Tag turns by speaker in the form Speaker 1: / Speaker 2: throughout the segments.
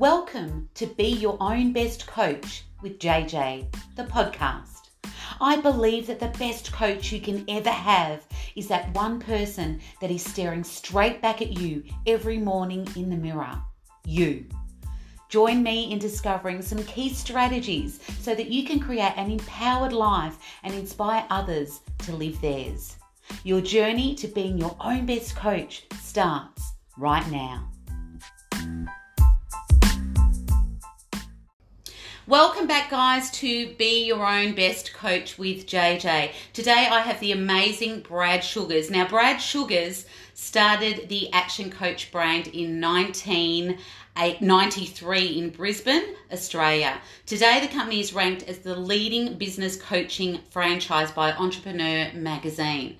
Speaker 1: Welcome to Be Your Own Best Coach with JJ, the podcast. I believe that the best coach you can ever have is that one person that is staring straight back at you every morning in the mirror. You. Join me in discovering some key strategies so that you can create an empowered life and inspire others to live theirs. Your journey to being your own best coach starts right now. Welcome back, guys, to Be Your Own Best Coach with JJ. Today I have the amazing Brad Sugars. Now, Brad Sugars started the Action Coach brand in 1993 in Brisbane, Australia. Today, the company is ranked as the leading business coaching franchise by Entrepreneur magazine.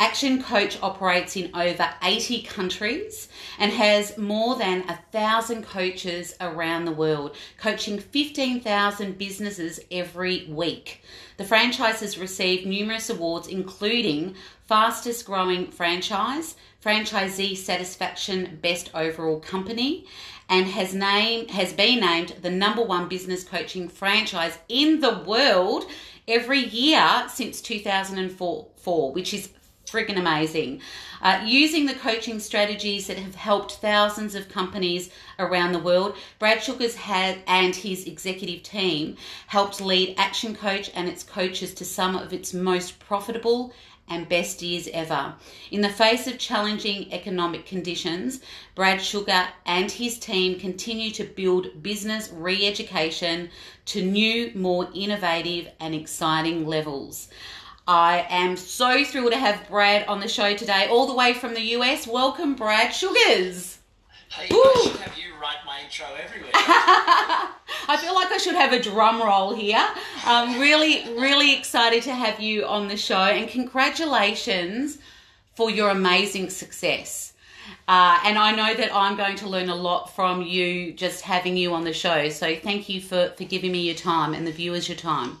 Speaker 1: Action Coach operates in over 80 countries and has more than a thousand coaches around the world, coaching 15,000 businesses every week. The franchise has received numerous awards, including Fastest Growing Franchise, Franchisee Satisfaction Best Overall Company, and has named has been named the number one business coaching franchise in the world every year since 2004, which is freaking amazing. Uh, using the coaching strategies that have helped thousands of companies around the world, Brad Sugars had and his executive team helped lead Action Coach and its coaches to some of its most profitable and best years ever. In the face of challenging economic conditions, Brad Sugar and his team continue to build business re education to new, more innovative, and exciting levels. I am so thrilled to have Brad on the show today, all the way from the US. Welcome, Brad Sugars.
Speaker 2: Hey, I should have you write my intro everywhere.
Speaker 1: I feel like I should have a drum roll here. I'm really, really excited to have you on the show, and congratulations for your amazing success. Uh, and I know that I'm going to learn a lot from you just having you on the show. So thank you for, for giving me your time and the viewers your time.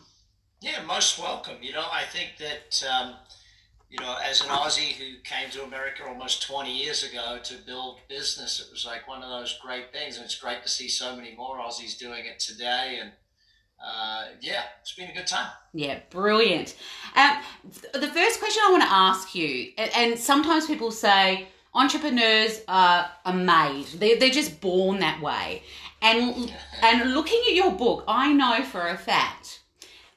Speaker 2: Yeah, most welcome. You know, I think that, um, you know, as an Aussie who came to America almost 20 years ago to build business, it was like one of those great things. And it's great to see so many more Aussies doing it today. And uh, yeah, it's been a good time.
Speaker 1: Yeah, brilliant. Um, the first question I want to ask you, and sometimes people say entrepreneurs are, are made, they're, they're just born that way. And, and looking at your book, I know for a fact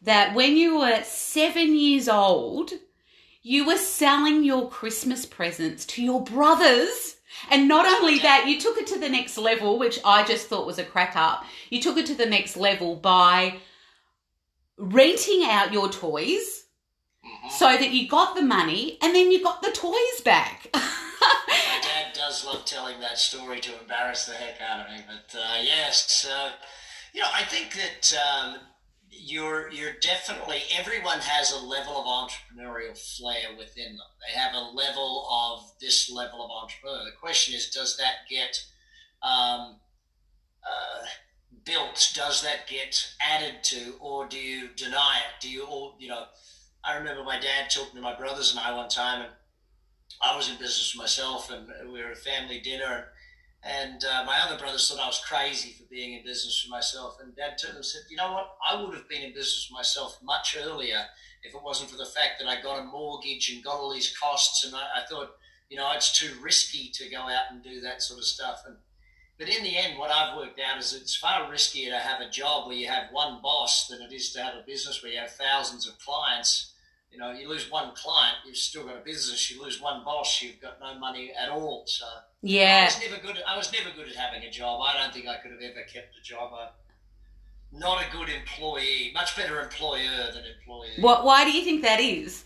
Speaker 1: that when you were seven years old, you were selling your Christmas presents to your brothers. And not only that, you took it to the next level, which I just thought was a crack up. You took it to the next level by renting out your toys mm-hmm. so that you got the money and then you got the toys back.
Speaker 2: My dad does love telling that story to embarrass the heck out of me. But uh, yes, uh, you know, I think that um, you're you're definitely everyone has a level of entrepreneurial flair within them. They have a level of this level of entrepreneur. The question is, does that get um, uh, built? Does that get added to, or do you deny it? Do you all you know? I remember my dad talking to my brothers and I one time, and I was in business myself, and we were at a family dinner. And uh, my other brothers thought I was crazy for being in business for myself. And Dad turned and said, "You know what? I would have been in business myself much earlier if it wasn't for the fact that I got a mortgage and got all these costs. And I, I thought, you know, it's too risky to go out and do that sort of stuff. And but in the end, what I've worked out is it's far riskier to have a job where you have one boss than it is to have a business where you have thousands of clients you know, you lose one client, you've still got a business. You lose one boss, you've got no money at all. So
Speaker 1: yeah,
Speaker 2: I was never good. At, I was never good at having a job. I don't think I could have ever kept a job. I, not a good employee. Much better employer than employee.
Speaker 1: What? Why do you think that is?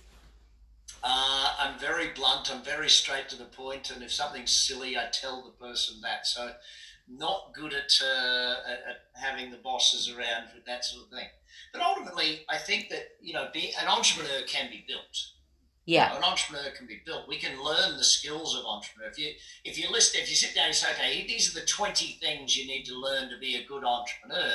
Speaker 2: Uh, I'm very blunt. I'm very straight to the point, and if something's silly, I tell the person that. So, not good at, uh, at, at having the bosses around for that sort of thing. But ultimately, I think that you know, be, an entrepreneur can be built.
Speaker 1: Yeah,
Speaker 2: you know, an entrepreneur can be built. We can learn the skills of entrepreneur. If you if you list, if you sit down and say, okay, these are the twenty things you need to learn to be a good entrepreneur.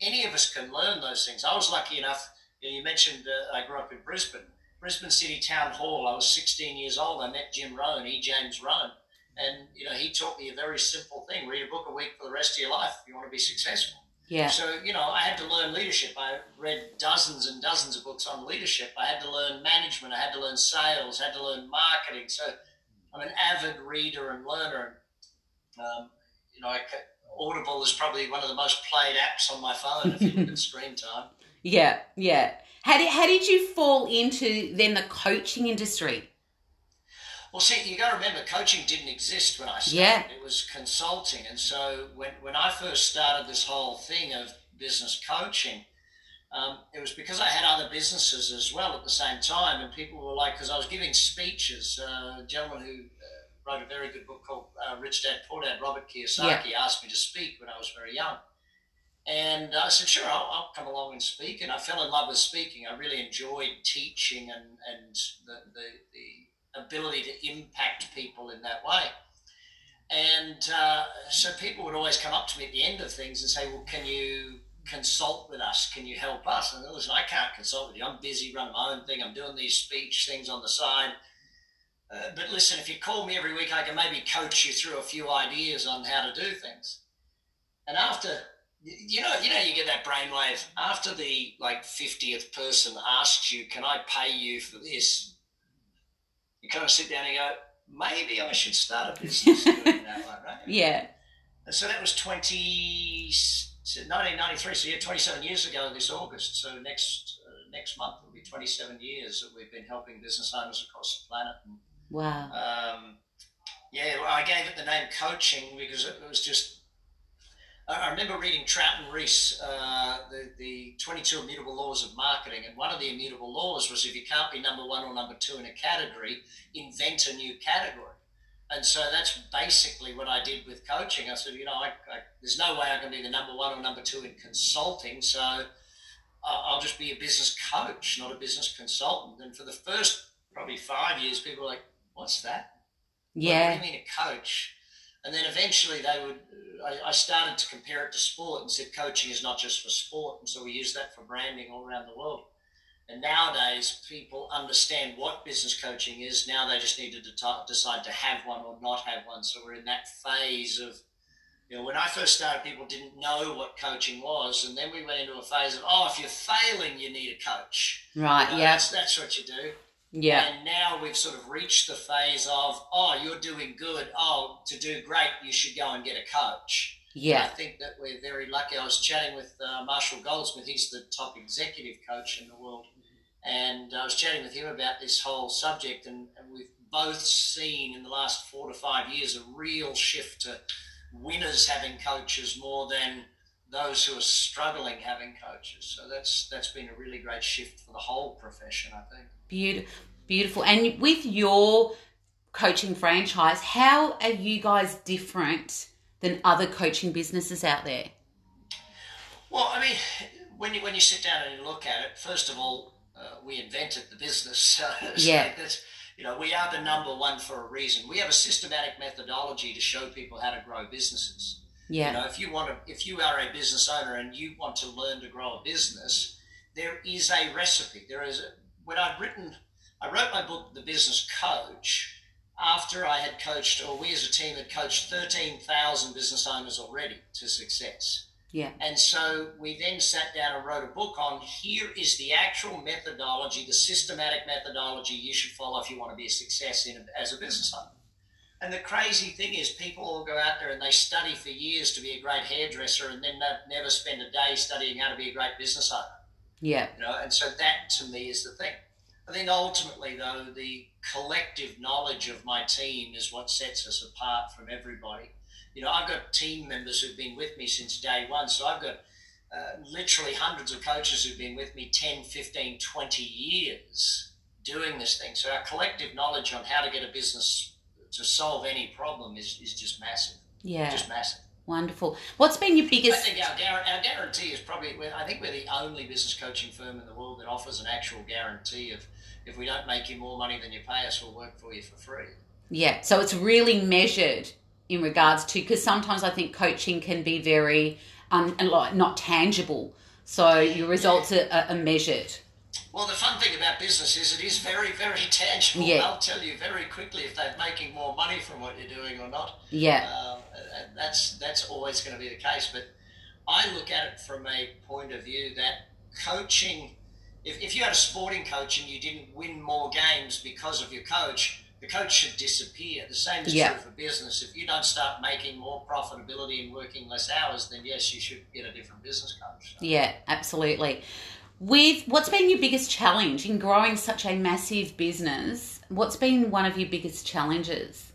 Speaker 2: Any of us can learn those things. I was lucky enough. You, know, you mentioned uh, I grew up in Brisbane, Brisbane City Town Hall. I was 16 years old. I met Jim Rohn, E. James Rohn, And you know, he taught me a very simple thing: read a book a week for the rest of your life if you want to be successful.
Speaker 1: Yeah.
Speaker 2: So, you know, I had to learn leadership. I read dozens and dozens of books on leadership. I had to learn management. I had to learn sales. I had to learn marketing. So I'm an avid reader and learner. Um, you know, I, Audible is probably one of the most played apps on my phone if you look at screen time.
Speaker 1: Yeah, yeah. How did, how did you fall into then the coaching industry?
Speaker 2: Well, see, you got to remember, coaching didn't exist when I started.
Speaker 1: Yeah.
Speaker 2: It was consulting, and so when when I first started this whole thing of business coaching, um, it was because I had other businesses as well at the same time, and people were like, because I was giving speeches. Uh, a gentleman who uh, wrote a very good book called uh, Rich Dad Poor Dad, Robert Kiyosaki, asked me to speak when I was very young. And I said, sure, I'll, I'll, come along and speak. And I fell in love with speaking. I really enjoyed teaching and, and the, the, the ability to impact people in that way. And uh, so people would always come up to me at the end of things and say, Well, can you consult with us? Can you help us? And listen, I can't consult with you. I'm busy running my own thing. I'm doing these speech things on the side. Uh, but listen, if you call me every week, I can maybe coach you through a few ideas on how to do things. And after, you know, you know, you get that brainwave. After the like 50th person asks you, "Can I pay you for this?" You kind of sit down and go, maybe I should start a business doing that way, right?
Speaker 1: Yeah.
Speaker 2: And so that was 20, 1993, so yeah, 27 years ago this August. So next uh, next month will be 27 years that we've been helping business owners across the planet. And,
Speaker 1: wow.
Speaker 2: Um, yeah, I gave it the name coaching because it was just I remember reading Trout and Ries, uh, the, the 22 immutable laws of marketing, and one of the immutable laws was if you can't be number one or number two in a category, invent a new category. And so that's basically what I did with coaching. I said, you know, I, I, there's no way I can be the number one or number two in consulting, so I'll just be a business coach, not a business consultant. And for the first probably five years, people were like, what's that?
Speaker 1: Yeah.
Speaker 2: What do you mean a coach? And then eventually they would, I, I, started to compare it to sport and said coaching is not just for sport. And so we use that for branding all around the world. And nowadays people understand what business coaching is. Now they just need to de- decide to have one or not have one. So we're in that phase of, you know, when I first started, people didn't know what coaching was. And then we went into a phase of, oh, if you're failing, you need a coach.
Speaker 1: Right.
Speaker 2: You know,
Speaker 1: yeah.
Speaker 2: That's, that's what you do.
Speaker 1: Yeah.
Speaker 2: And now we've sort of reached the phase of, oh, you're doing good. Oh, to do great, you should go and get a coach.
Speaker 1: Yeah.
Speaker 2: I think that we're very lucky. I was chatting with uh, Marshall Goldsmith. He's the top executive coach in the world. And I was chatting with him about this whole subject. And, and we've both seen in the last four to five years a real shift to winners having coaches more than those who are struggling having coaches. So that's that's been a really great shift for the whole profession, I think.
Speaker 1: Beautiful, beautiful. And with your coaching franchise, how are you guys different than other coaching businesses out there?
Speaker 2: Well, I mean, when you when you sit down and you look at it, first of all, uh, we invented the business. So,
Speaker 1: yeah.
Speaker 2: that's, you know, we are the number one for a reason. We have a systematic methodology to show people how to grow businesses.
Speaker 1: Yeah.
Speaker 2: You know, if you want to, if you are a business owner and you want to learn to grow a business, there is a recipe. There is a, when I'd written, I wrote my book, The Business Coach, after I had coached, or we as a team had coached 13,000 business owners already to success.
Speaker 1: Yeah.
Speaker 2: And so we then sat down and wrote a book on here is the actual methodology, the systematic methodology you should follow if you want to be a success in as a business owner. And the crazy thing is, people will go out there and they study for years to be a great hairdresser, and then they never spend a day studying how to be a great business owner.
Speaker 1: Yeah.
Speaker 2: You know, and so that to me is the thing. I think ultimately, though, the collective knowledge of my team is what sets us apart from everybody. You know, I've got team members who've been with me since day one. So I've got uh, literally hundreds of coaches who've been with me 10, 15, 20 years doing this thing. So our collective knowledge on how to get a business to solve any problem is, is just massive.
Speaker 1: Yeah.
Speaker 2: Just massive.
Speaker 1: Wonderful. What's been your biggest?
Speaker 2: I think our, guar- our guarantee is probably, I think we're the only business coaching firm in the world that offers an actual guarantee of if we don't make you more money than you pay us, we'll work for you for free.
Speaker 1: Yeah. So it's really measured in regards to because sometimes I think coaching can be very um like not tangible. So your results are, are measured.
Speaker 2: Well, the fun thing about business is it is very, very tangible.
Speaker 1: Yeah.
Speaker 2: They'll tell you very quickly if they're making more money from what you're doing or not.
Speaker 1: Yeah.
Speaker 2: Um, that's that's always going to be the case. But I look at it from a point of view that coaching, if, if you had a sporting coach and you didn't win more games because of your coach, the coach should disappear. The same is
Speaker 1: Yeah.
Speaker 2: true for business. If you don't start making more profitability and working less hours, then yes, you should get a different business coach. So-
Speaker 1: Yeah, absolutely. With what's been your biggest challenge in growing such a massive business? What's been one of your biggest challenges?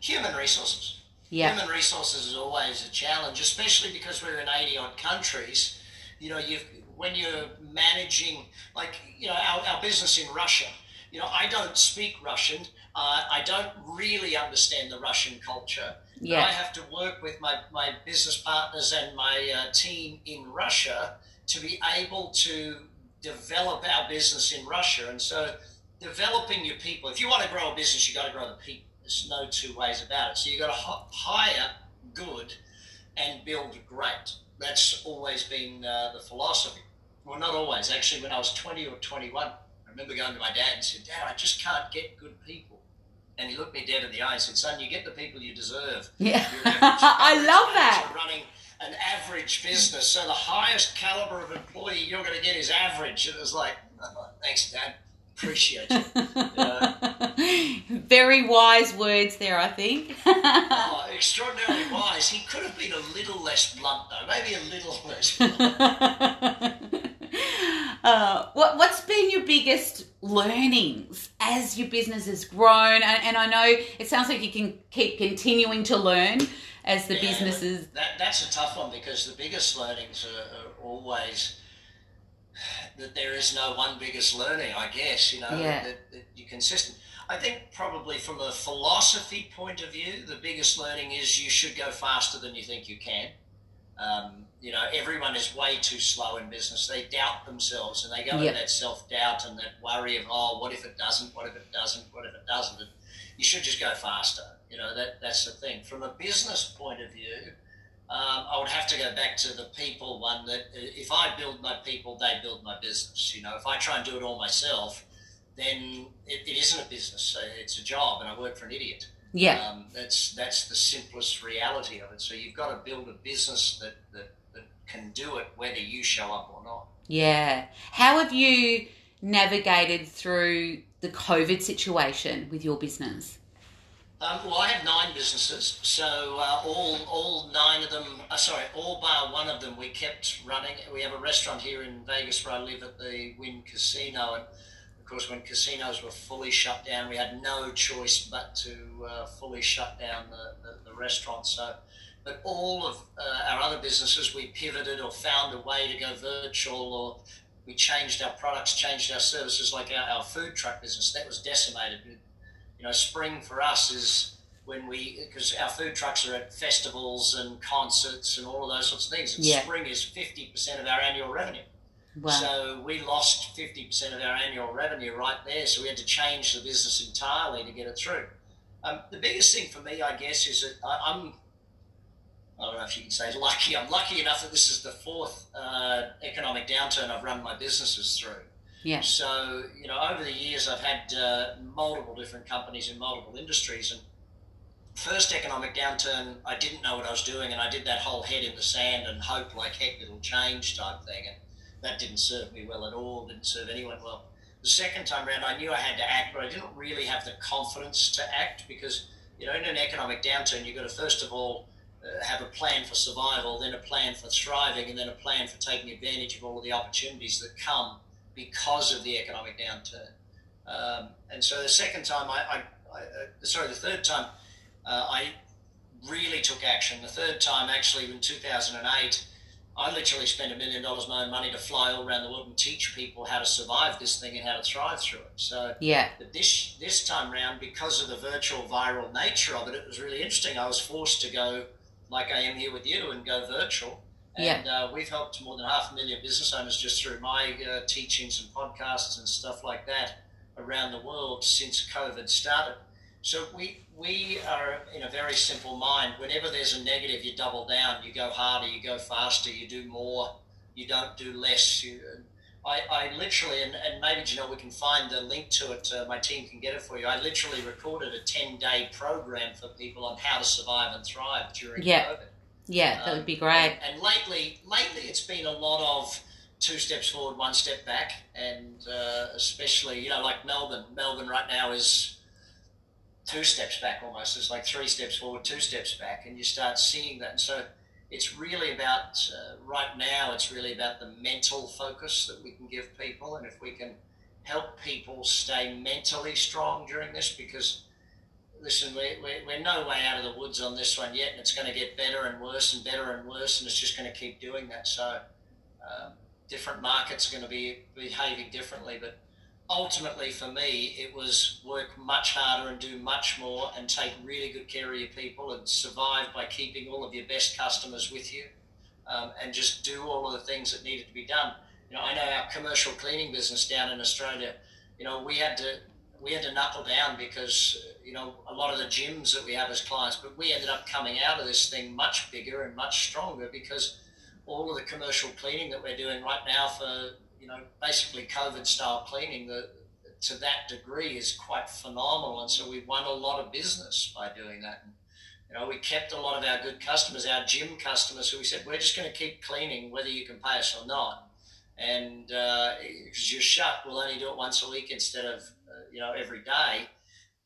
Speaker 2: Human resources.
Speaker 1: Yeah.
Speaker 2: Human resources is always a challenge, especially because we're in 80 odd countries. You know, you've, when you're managing, like, you know, our, our business in Russia, you know, I don't speak Russian. Uh, I don't really understand the Russian culture.
Speaker 1: Yeah.
Speaker 2: I have to work with my, my business partners and my uh, team in Russia to be able to develop our business in Russia. And so, developing your people, if you want to grow a business, you've got to grow the people. There's no two ways about it. So, you've got to hire good and build great. That's always been uh, the philosophy. Well, not always. Actually, when I was 20 or 21, I remember going to my dad and said, Dad, I just can't get good people. And he looked me dead in the eye and said, Son, you get the people you deserve.
Speaker 1: Yeah.
Speaker 2: You're an average-
Speaker 1: I love that.
Speaker 2: Running an average business, so the highest caliber of employee you're going to get is average. And it was like, "Oh, thanks, Dad. Appreciate it.
Speaker 1: Very wise words there, I think.
Speaker 2: oh, extraordinarily wise. He could have been a little less blunt, though. Maybe a little less blunt.
Speaker 1: uh, what, what's been your biggest learnings as your business has grown? And, and I know it sounds like you can keep continuing to learn as the
Speaker 2: Yeah,
Speaker 1: businesses.
Speaker 2: That, that's a tough one because the biggest learnings are, are always that there is no one biggest learning, I guess, you know,
Speaker 1: Yeah.
Speaker 2: that, that you're consistent. I think probably from a philosophy point of view, the biggest learning is you should go faster than you think you can. Um, you know, everyone is way too slow in business. They doubt themselves and they go
Speaker 1: Yep.
Speaker 2: into that self doubt and that worry of, oh, what if it doesn't? What if it doesn't? What if it doesn't? And you should just go faster. You know, that that's the thing. From a business point of view, um, I would have to go back to the people one that if I build my people, they build my business. You know, if I try and do it all myself, then it, it isn't a business. It's a job, and I work for an idiot.
Speaker 1: Yeah.
Speaker 2: Um, that's that's the simplest reality of it. So you've got to build a business that, that, that can do it whether you show up or not.
Speaker 1: Yeah. How have you navigated through the COVID situation with your business?
Speaker 2: Um, well, I have nine businesses, so uh, all all nine of them, uh, sorry, all bar one of them, we kept running. We have a restaurant here in Vegas where I live at the Wynn Casino, and course, when casinos were fully shut down, we had no choice but to uh, fully shut down the, the, the restaurant. So, but all of uh, our other businesses, we pivoted or found a way to go virtual, or we changed our products, changed our services, like our, our food truck business that was decimated you know, spring for us is when we, because our food trucks are at festivals and concerts and all of those sorts of things. And
Speaker 1: Yeah.
Speaker 2: spring is 50% of our annual revenue.
Speaker 1: Wow.
Speaker 2: So we lost 50% of our annual revenue right there. So we had to change the business entirely to get it through. Um, the biggest thing for me, I guess, is that I, I'm, I don't know if you can say lucky. I'm lucky enough that this is the fourth uh, economic downturn I've run my businesses through.
Speaker 1: Yeah.
Speaker 2: So, you know, over the years, I've had uh, multiple different companies in multiple industries. And first economic downturn, I didn't know what I was doing, and I did that whole head in the sand and hope like heck it'll change type thing. And that didn't serve me well at all, didn't serve anyone well. The second time around, I knew I had to act, but I didn't really have the confidence to act because, you know, in an economic downturn, you've got to first of all uh, have a plan for survival, then a plan for thriving, and then a plan for taking advantage of all of the opportunities that come because of the economic downturn. Um, and so the second time, I, I, I uh, sorry, the third time, uh, I really took action. The third time, actually, in 2008, I literally spent a million dollars of my own money to fly all around the world and teach people how to survive this thing and how to thrive through it. So
Speaker 1: Yeah.
Speaker 2: but this this time round, because of the virtual viral nature of it, it was really interesting. I was forced to go, like I am here with you, and go virtual. And uh, we've helped more than half a million business owners just through my uh, teachings and podcasts and stuff like that around the world since COVID started. So we we are in a very simple mind. Whenever there's a negative, you double down. You go harder. You go faster. You do more. You don't do less. You, I, I literally, and, and maybe you know we can find the link to it. Uh, my team can get it for you. I literally recorded a ten day program for people on how to survive and thrive during
Speaker 1: Yeah.
Speaker 2: COVID.
Speaker 1: Yeah, that would be great.
Speaker 2: And, and lately, lately it's been a lot of two steps forward, one step back, and uh, especially you know like Melbourne. Melbourne right now is two steps back almost. It's like three steps forward, two steps back, and you start seeing that. And so it's really about uh, right now. It's really about the mental focus that we can give people, and if we can help people stay mentally strong during this, because listen, we're, we're, we're no way out of the woods on this one yet, and it's going to get better and worse and better and worse, and it's just going to keep doing that. So, um, different markets are going to be behaving differently, but ultimately for me, it was work much harder and do much more and take really good care of your people and survive by keeping all of your best customers with you um, and just do all of the things that needed to be done. You know, I know our commercial cleaning business down in Australia, you know, we had to we had to knuckle down because you know a lot of the gyms that we have as clients, but we ended up coming out of this thing much bigger and much stronger because all of the commercial cleaning that we're doing right now for you know basically COVID style cleaning the to that degree is quite phenomenal, and so we won a lot of business by doing that. And, you know, we kept a lot of our good customers, our gym customers, who we said we're just going to keep cleaning whether you can pay us or not. And because you're shut, we'll only do it once a week instead of uh, you know every day.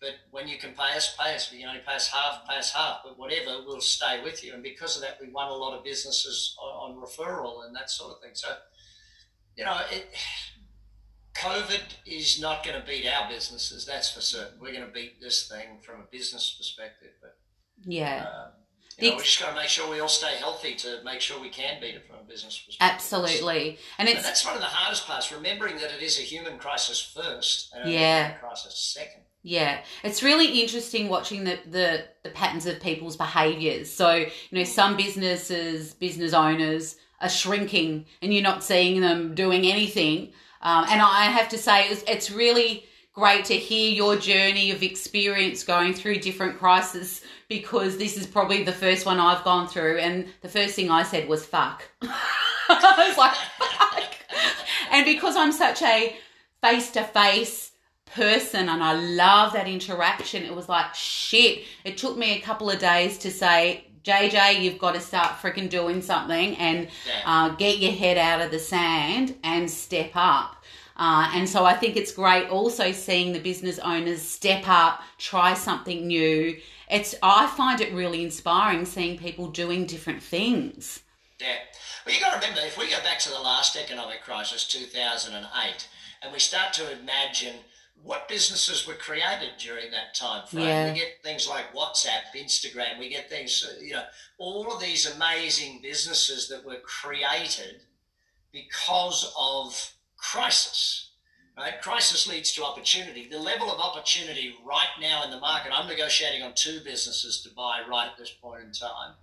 Speaker 2: But when you can pay us, pay us. You can only pay us half, pay us half. But whatever, we'll stay with you. And because of that, we won a lot of businesses on, on referral and that sort of thing. So, you know, it, COVID is not going to beat our businesses. That's for certain. We're going to beat this thing from a business perspective. But
Speaker 1: Yeah,
Speaker 2: um, you know, we just got to make sure we all stay healthy to make sure we can beat it from a business perspective.
Speaker 1: absolutely. And it's
Speaker 2: that's one of the hardest parts. Remembering that it is a human crisis first and a
Speaker 1: Yeah.
Speaker 2: human crisis second.
Speaker 1: Yeah, it's really interesting watching the, the, the patterns of people's behaviors. So, you know, some businesses, business owners are shrinking and you're not seeing them doing anything. Um, and I have to say, it's, it's really great to hear your journey of experience going through different crises because this is probably the first one I've gone through. And the first thing I said was fuck. I was like, fuck. And because I'm such a face to face person and I love that interaction. It was like shit. It took me a couple of days to say, JJ, you've got to start freaking doing something and uh, get your head out of the sand and step up. Uh, and so I think it's great also seeing the business owners step up, try something new. It's I find it really inspiring seeing people doing different things.
Speaker 2: Yeah. Well, you got to remember, if we go back to the last economic crisis, 2008, and we start to imagine what businesses were created during that time frame.
Speaker 1: Yeah.
Speaker 2: We get things like WhatsApp, Instagram, we get things, uh, you know, all of these amazing businesses that were created because of crisis. Right? Crisis leads to opportunity. The level of opportunity right now in the market, I'm negotiating on two businesses to buy right at this point in time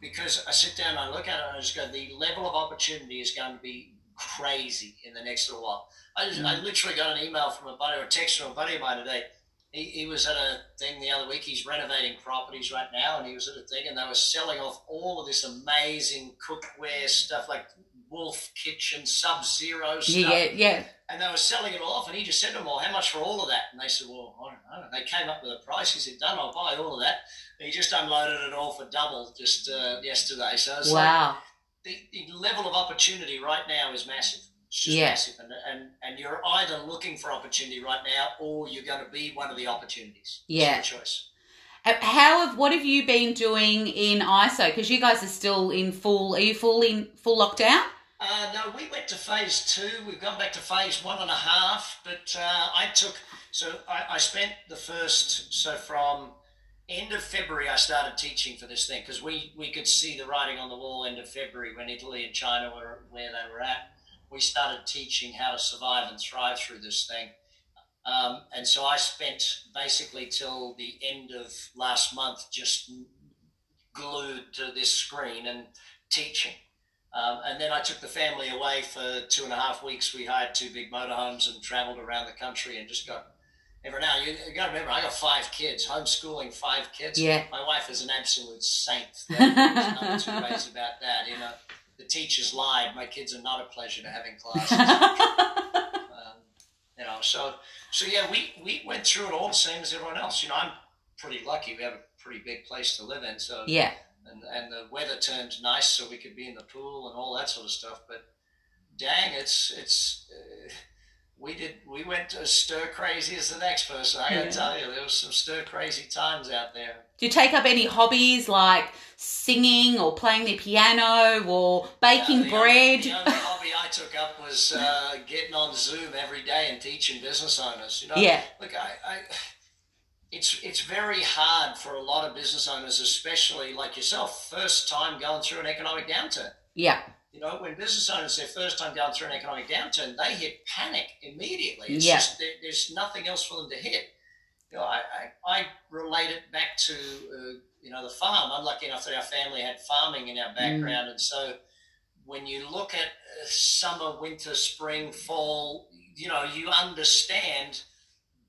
Speaker 2: because I sit down and I look at it and I just go, the level of opportunity is going to be crazy in the next little while. I, just, I literally got an email from a buddy or a text from a buddy of mine today. He, he was at a thing the other week. He's renovating properties right now, and he was at a thing, and they were selling off all of this amazing cookware stuff like Wolf Kitchen, Sub Zero stuff
Speaker 1: Yeah, yeah,
Speaker 2: and they were selling it all off. And he just said to them, "Well, how much for all of that?" And they said, "Well, I don't know." They came up with a price. He said, "Done. I'll buy all of that." And he just unloaded it all for double just uh, yesterday. So it's like
Speaker 1: Wow.
Speaker 2: the, the level of opportunity right now is massive. It's just
Speaker 1: Yeah.
Speaker 2: massive, and, and and you're either looking for opportunity right now, or you're going to be one of the opportunities. It's
Speaker 1: Yeah.
Speaker 2: your choice.
Speaker 1: Uh, How have what have you been doing in ISO? Because you guys are still in full. Are you full in full lockdown?
Speaker 2: Uh, no, we went to phase two. We've gone back to phase one and a half. But uh, I took so I, I spent the first so from end of February I started teaching for this thing because we we could see the writing on the wall end of February when Italy and China were where they were at. We started teaching how to survive and thrive through this thing. Um, and so I spent basically till the end of last month just glued to this screen and teaching. Um, and then I took the family away for two and a half weeks. We hired two big motorhomes and traveled around the country and just got every now. You, you got to remember, I got five kids, homeschooling five kids.
Speaker 1: Yeah.
Speaker 2: My wife is an absolute saint. There's no two ways about that, you know. The teachers lied. My kids are not a pleasure to have in classes. um, you know, so so yeah, we we went through it all the same as everyone else. You know, I'm pretty lucky. We have a pretty big place to live in, so
Speaker 1: yeah.
Speaker 2: And and the weather turned nice, so we could be in the pool and all that sort of stuff. But dang, it's it's. Uh, we did we went as stir crazy as the next person. I gotta tell you, there was some stir crazy times out there.
Speaker 1: Do you take up any hobbies like singing or playing the piano or baking
Speaker 2: the
Speaker 1: bread?
Speaker 2: Only, the only hobby I took up was uh, getting on Zoom every day and teaching business owners. You know,
Speaker 1: yeah.
Speaker 2: Look, I, I, it's it's very hard for a lot of business owners, especially like yourself, first time going through an economic downturn.
Speaker 1: Yeah.
Speaker 2: You know, when business owners their first time going through an economic downturn, they hit panic immediately. It's
Speaker 1: yeah.
Speaker 2: just there, there's nothing else for them to hit. You know, I, I, I relate it back to uh, you know the farm. I'm lucky enough that our family had farming in our background, mm. and so when you look at uh, summer, winter, spring, fall, you know, you understand.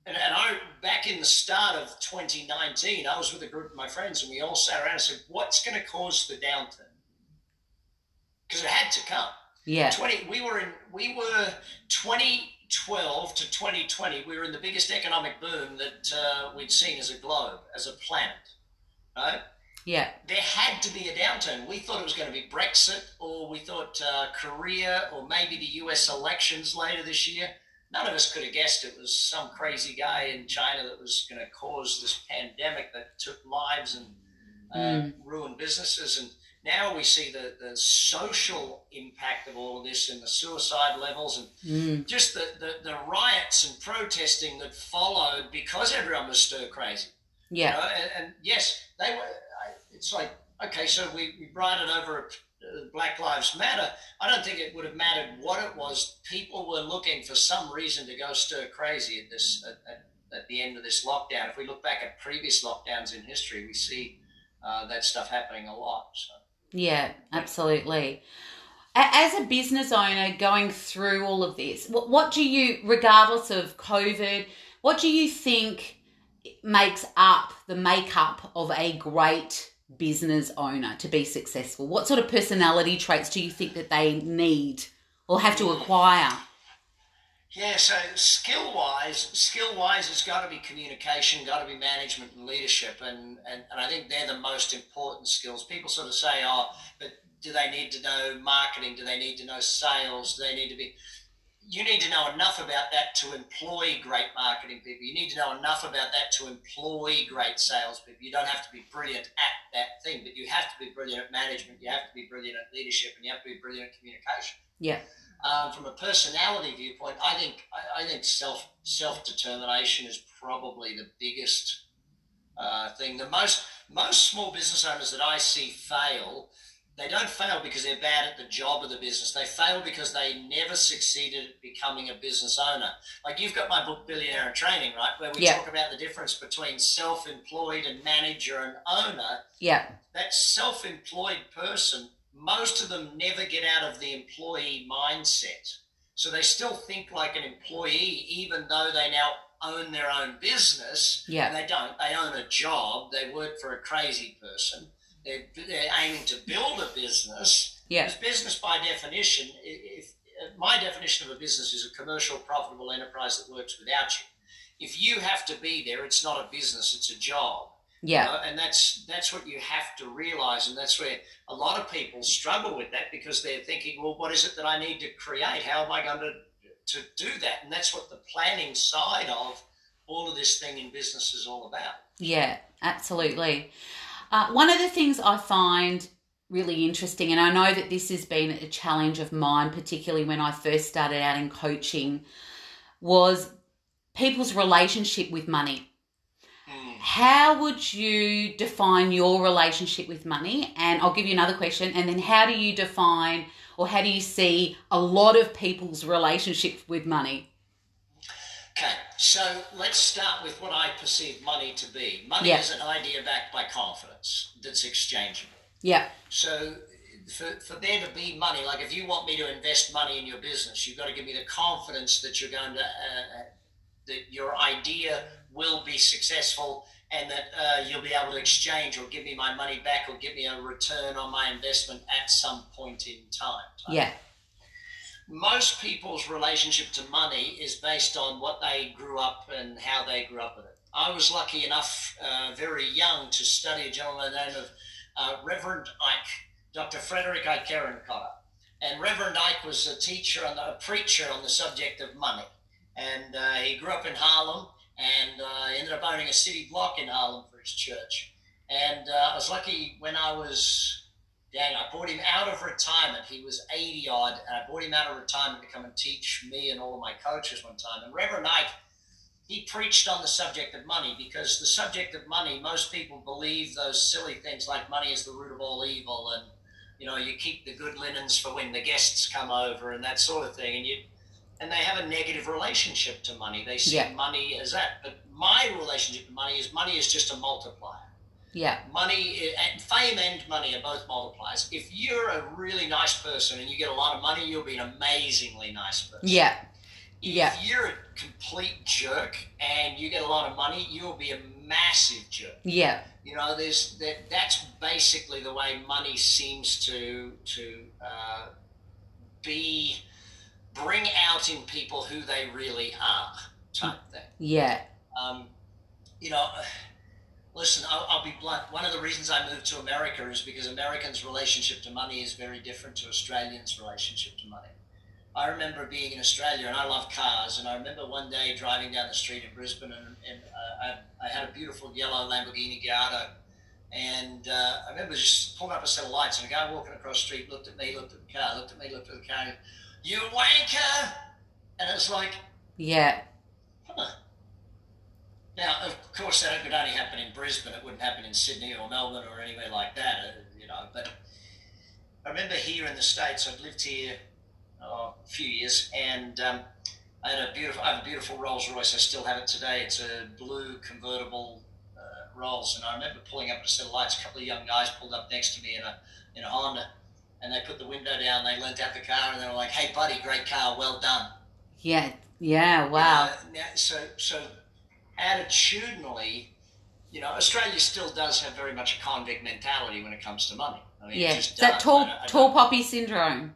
Speaker 2: And, and I, back in the start of 2019, I was with a group of my friends, and we all sat around and said, "What's going to cause the downturn?" Because it had to come.
Speaker 1: Yeah.
Speaker 2: 20 we were in we were 2012 to 2020 we were in the biggest economic boom that uh, we'd seen as a globe as a planet. Right?
Speaker 1: Yeah.
Speaker 2: There had to be a downturn. We thought it was going to be Brexit or we thought uh, Korea or maybe the US elections later this year. None of us could have guessed it was some crazy guy in China that was going to cause this pandemic that took lives and uh, mm. ruined businesses and now we see the, the social impact of all of this and the suicide levels and mm. just the, the, the, riots and protesting that followed because everyone was stir crazy.
Speaker 1: Yeah.
Speaker 2: You know? and, and, yes, they were. It's like okay, so we, we brought it over uh, Black Lives Matter. I don't think it would have mattered what it was. People were looking for some reason to go stir crazy at this at, at, at the end of this lockdown. If we look back at previous lockdowns in history, we see uh, that stuff happening a lot. So.
Speaker 1: Yeah, absolutely. As a business owner going through all of this, what, what do you, regardless of COVID, what do you think makes up the makeup of a great business owner to be successful? What sort of personality traits do you think that they need or have to hmm. acquire?
Speaker 2: Yeah, so skill wise, skill wise, it's got to be communication, got to be management and leadership, and, and and I think they're the most important skills. People sort of say, oh, but do they need to know marketing? Do they need to know sales? Do they need to be? You need to know enough about that to employ great marketing people. You need to know enough about that to employ great sales people. You don't have to be brilliant at that thing, but you have to be brilliant at management. You have to be brilliant at leadership, and you have to be brilliant at communication.
Speaker 1: Yeah
Speaker 2: um, from a personality viewpoint, I think I, I think self self determination is probably the biggest uh, thing. The most most small business owners that I see fail, they don't fail because they're bad at the job of the business. They fail because they never succeeded at becoming a business owner. Like you've got my book Billionaire in Training, right, where we yeah. talk about the difference between self-employed and manager and owner.
Speaker 1: Yeah.
Speaker 2: That self-employed person most of them never get out of the employee mindset. So they still think like an employee, even though they now own their own business.
Speaker 1: Yeah.
Speaker 2: And they don't. They own a job. They work for a crazy person. They're, they're aiming to build a business.
Speaker 1: Yeah.
Speaker 2: Because business, by definition, if my definition of a business is a commercial, profitable enterprise that works without you. If you have to be there, it's not a business; it's a job.
Speaker 1: Yeah.
Speaker 2: You know, and that's that's what you have to realize, and that's where a lot of people struggle with that because they're thinking, well, what is it that I need to create? How am I going to to do that? And that's what the planning side of all of this thing in business is all about.
Speaker 1: Yeah, absolutely. Uh, one of the things I find really interesting, and I know that this has been a challenge of mine, particularly when I first started out in coaching, was people's relationship with money how would you define your relationship with money? And I'll give you another question. And then, how do you define or how do you see a lot of people's relationship with money?
Speaker 2: Okay, so let's start with what I perceive money to be. Money is an idea backed by confidence that's exchangeable.
Speaker 1: Yeah.
Speaker 2: So for, for there to be money, like if you want me to invest money in your business, you've got to give me the confidence that you're going to, uh, uh that your idea will be successful and that uh, you'll be able to exchange or give me my money back or give me a return on my investment at some point in time.
Speaker 1: Yeah.
Speaker 2: Most people's relationship to money is based on what they grew up and how they grew up with it. I was lucky enough, uh, very young, to study a gentleman by the name of uh, Reverend Ike, Dr. Frederick Ike Kotter. And Reverend Ike was a teacher and a preacher on the subject of money. And uh, he grew up in Harlem and uh, ended up owning a city block in Harlem for his church. And uh, I was lucky when I was, dang, I brought him out of retirement. He was 80 odd, and I brought him out of retirement to come and teach me and all of my coaches one time. And Reverend Ike, he preached on the subject of money because the subject of money, most people believe those silly things like money is the root of all evil and you know you keep the good linens for when the guests come over and that sort of thing and you and they have a negative relationship to money. They see yeah. money as that. But my relationship to money is money is just a multiplier.
Speaker 1: Yeah.
Speaker 2: Money and fame and money are both multipliers. If you're a really nice person and you get a lot of money, you'll be an amazingly nice person.
Speaker 1: Yeah. Yeah.
Speaker 2: If
Speaker 1: yeah.
Speaker 2: you're a complete jerk and you get a lot of money, you'll be a massive jerk.
Speaker 1: Yeah.
Speaker 2: You know, there's that. That's basically the way money seems to to uh, be bring out in people who they really are, type thing.
Speaker 1: Yeah.
Speaker 2: Um, you know, listen, I'll, I'll, be blunt. One of the reasons I moved to America is because Americans' relationship to money is very different to Australians' relationship to money. I remember being in Australia, and I love cars. And I remember one day driving down the street in Brisbane, and, and uh, I, I, had a beautiful yellow Lamborghini Gallardo. And uh, I remember just pulling up a set of lights, and a guy walking across the street looked at me, looked at the car, looked at me, looked at the car, and you wanker. And it's like,
Speaker 1: yeah.
Speaker 2: Huh. Now, of course, that could only happen in Brisbane. It wouldn't happen in Sydney or Melbourne or anywhere like that, uh, you know. But I remember here in the States, I'd lived here oh, a few years, and um, I had a beautiful, I have a beautiful Rolls Royce. I still have it today. It's a blue convertible uh, Rolls, and I remember pulling up a set of lights. A couple of young guys pulled up next to me in a in a Honda, and they put the window down. They leant out the car and they were like, "Hey, buddy, great car, well done."
Speaker 1: Yeah, yeah, wow. Uh,
Speaker 2: now, so, so attitudinally, you know, Australia still does have very much a convict mentality when it comes to money.
Speaker 1: I mean, yeah, that tall, I, I tall poppy syndrome.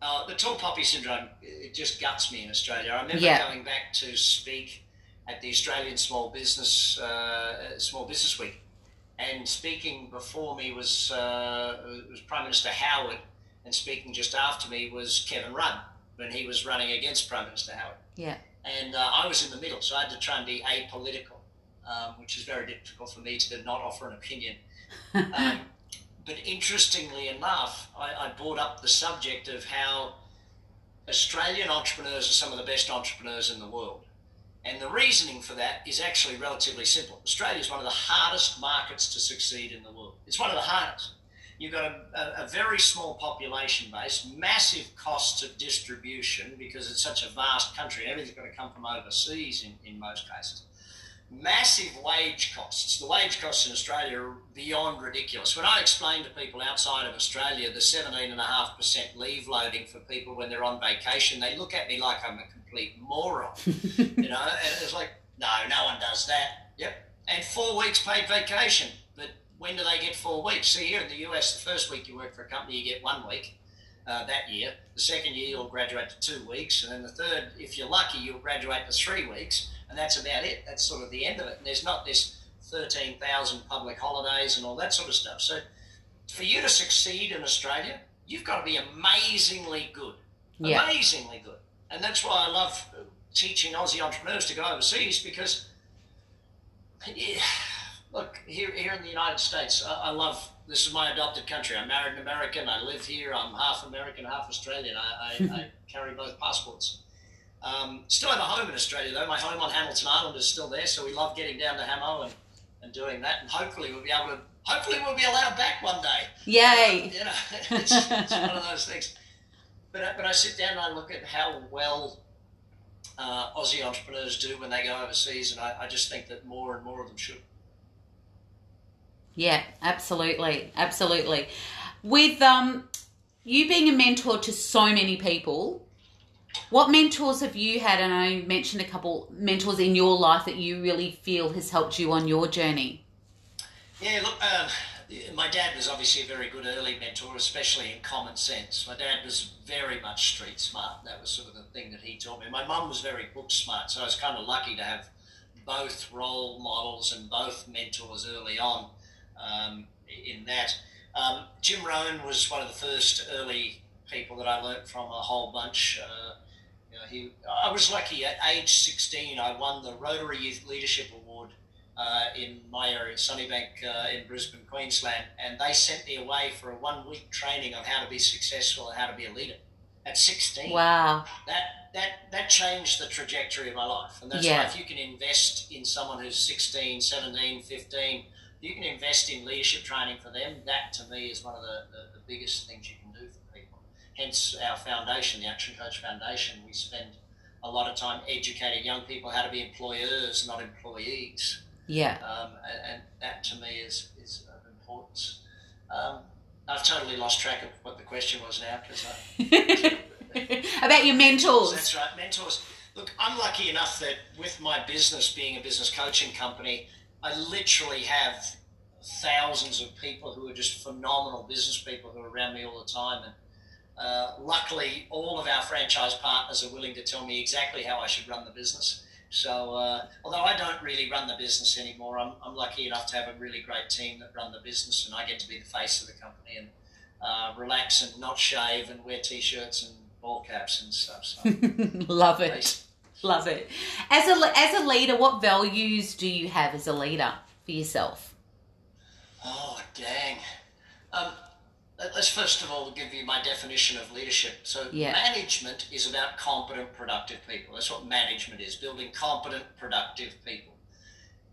Speaker 2: Uh, the tall poppy syndrome, it just guts me in Australia. I remember yeah. going back to speak at the Australian Small Business uh, Small Business Week, and speaking before me was uh, was Prime Minister Howard, and speaking just after me was Kevin Rudd when he was running against Prime Minister Howard.
Speaker 1: Yeah.
Speaker 2: And uh, I was in the middle, so I had to try and be apolitical, um, which is very difficult for me to not offer an opinion. um, but interestingly enough, I, I brought up the subject of how Australian entrepreneurs are some of the best entrepreneurs in the world. And the reasoning for that is actually relatively simple. Australia is one of the hardest markets to succeed in the world. It's one of the hardest. You've got a, a, very small population base, massive costs of distribution because it's such a vast country. Everything's got to come from overseas in, in most cases. Massive wage costs. The wage costs in Australia are beyond ridiculous. When I explain to people outside of Australia the 17.5% leave loading for people when they're on vacation, they look at me like I'm a complete moron. you know, and it's like, no, no one does that. Yep. And four weeks paid vacation. But when do they get four weeks? See, here in the US, the first week you work for a company, you get one week uh, that year. The second year, you'll graduate to two weeks. And then the third, if you're lucky, you'll graduate to three weeks. And that's about it. That's sort of the end of it. And there's not this 13,000 public holidays and all that sort of stuff. So for you to succeed in Australia, you've got to be amazingly good. Yeah. Amazingly good. And that's why I love teaching Aussie entrepreneurs to go overseas because, yeah, look, here, here in the United States, I, I, love this is my adopted country. I'm married an American. I live here. I'm half American, half Australian. I, I, I carry both passports. Um, still have a home in Australia, though. My home on Hamilton Island is still there, so we love getting down to Hamo and, and doing that. And hopefully, we'll be able to. Hopefully, we'll be allowed back one day.
Speaker 1: Yay!
Speaker 2: you know, it's, it's one of those things. But, uh, but I sit down and I look at how well uh, Aussie entrepreneurs do when they go overseas, and I, I just think that more and more of them should.
Speaker 1: Yeah, absolutely, absolutely. With um, you being a mentor to so many people, What mentors have you had? And I mentioned a couple mentors in your life that you really feel has helped you on your journey.
Speaker 2: Yeah, look, um, my dad was obviously a very good early mentor, especially in common sense. My dad was very much street smart. That was sort of the thing that he taught me. My mum was very book smart, so I was kind of lucky to have both role models and both mentors early on um, in that. Um, Jim Rohn was one of the first early people that I learnt from a whole bunch. Uh, you know, he, I was lucky at age 16, I won the Rotary Youth Leadership Award uh, in my area, Sunnybank uh, in Brisbane, Queensland, and they sent me away for a one week training on how to be successful and how to be a leader at 16.
Speaker 1: Wow.
Speaker 2: That, that, that changed the trajectory of my life. And that's
Speaker 1: Yeah.
Speaker 2: why if you can invest in someone who's 16, 17, 15, you can invest in leadership training for them. That to me is one of the, the, the biggest things you can do for people. Hence our foundation, the Action Coach Foundation, we spend a lot of time educating young people how to be employers, not employees.
Speaker 1: Yeah.
Speaker 2: Um, and, and that to me is, is of importance. Um, I've totally lost track of what the question was now because I.
Speaker 1: About your mentors.
Speaker 2: That's right, mentors. Look, I'm lucky enough that with my business being a business coaching company, I literally have thousands of people who are just phenomenal business people who are around me all the time. And uh, luckily, all of our franchise partners are willing to tell me exactly how I should run the business. So, uh, although I don't really run the business anymore, I'm, I'm lucky enough to have a really great team that run the business, and I get to be the face of the company and uh, relax and not shave and wear t-shirts and ball caps and stuff. So,
Speaker 1: Love it. Love it. As a as a leader, what values do you have as a leader for yourself?
Speaker 2: Oh, dang. Um, let's first of all give you my definition of leadership. So,
Speaker 1: Yeah.
Speaker 2: management is about competent, productive people. That's what management is building competent, productive people.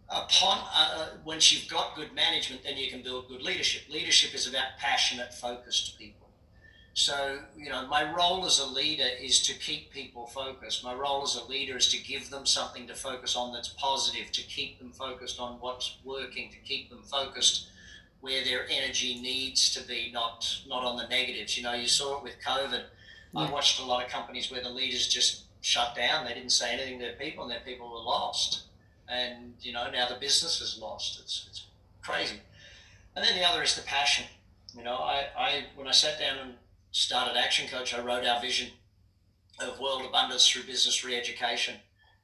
Speaker 2: Upon uh, once you've got good management, then you can build good leadership. Leadership is about passionate, focused people. So, you know, my role as a leader is to keep people focused. My role as a leader is to give them something to focus on that's positive, to keep them focused on what's working, to keep them focused where their energy needs to be, not not on the negatives. You know, you saw it with COVID. I watched a lot of companies where the leaders just shut down. They didn't say anything to their people, and their people were lost. And you know, now the business is lost. It's it's crazy. And then the other is the passion. You know, I, I when I sat down and started Action Coach, I wrote our vision of world abundance through business re-education.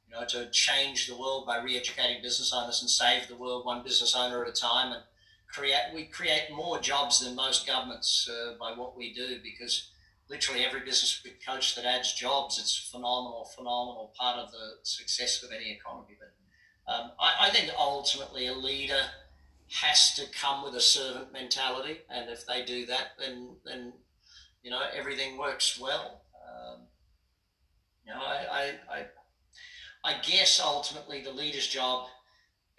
Speaker 2: You know, to change the world by re-educating business owners and save the world one business owner at a time, and create we create more jobs than most governments uh, by what we do because literally every business we coach that adds jobs, it's phenomenal, phenomenal part of the success of any economy. But um, I, I think ultimately a leader has to come with a servant mentality, and if they do that, then then you know everything works well. Um, you know, I, I, I, I guess ultimately the leader's job,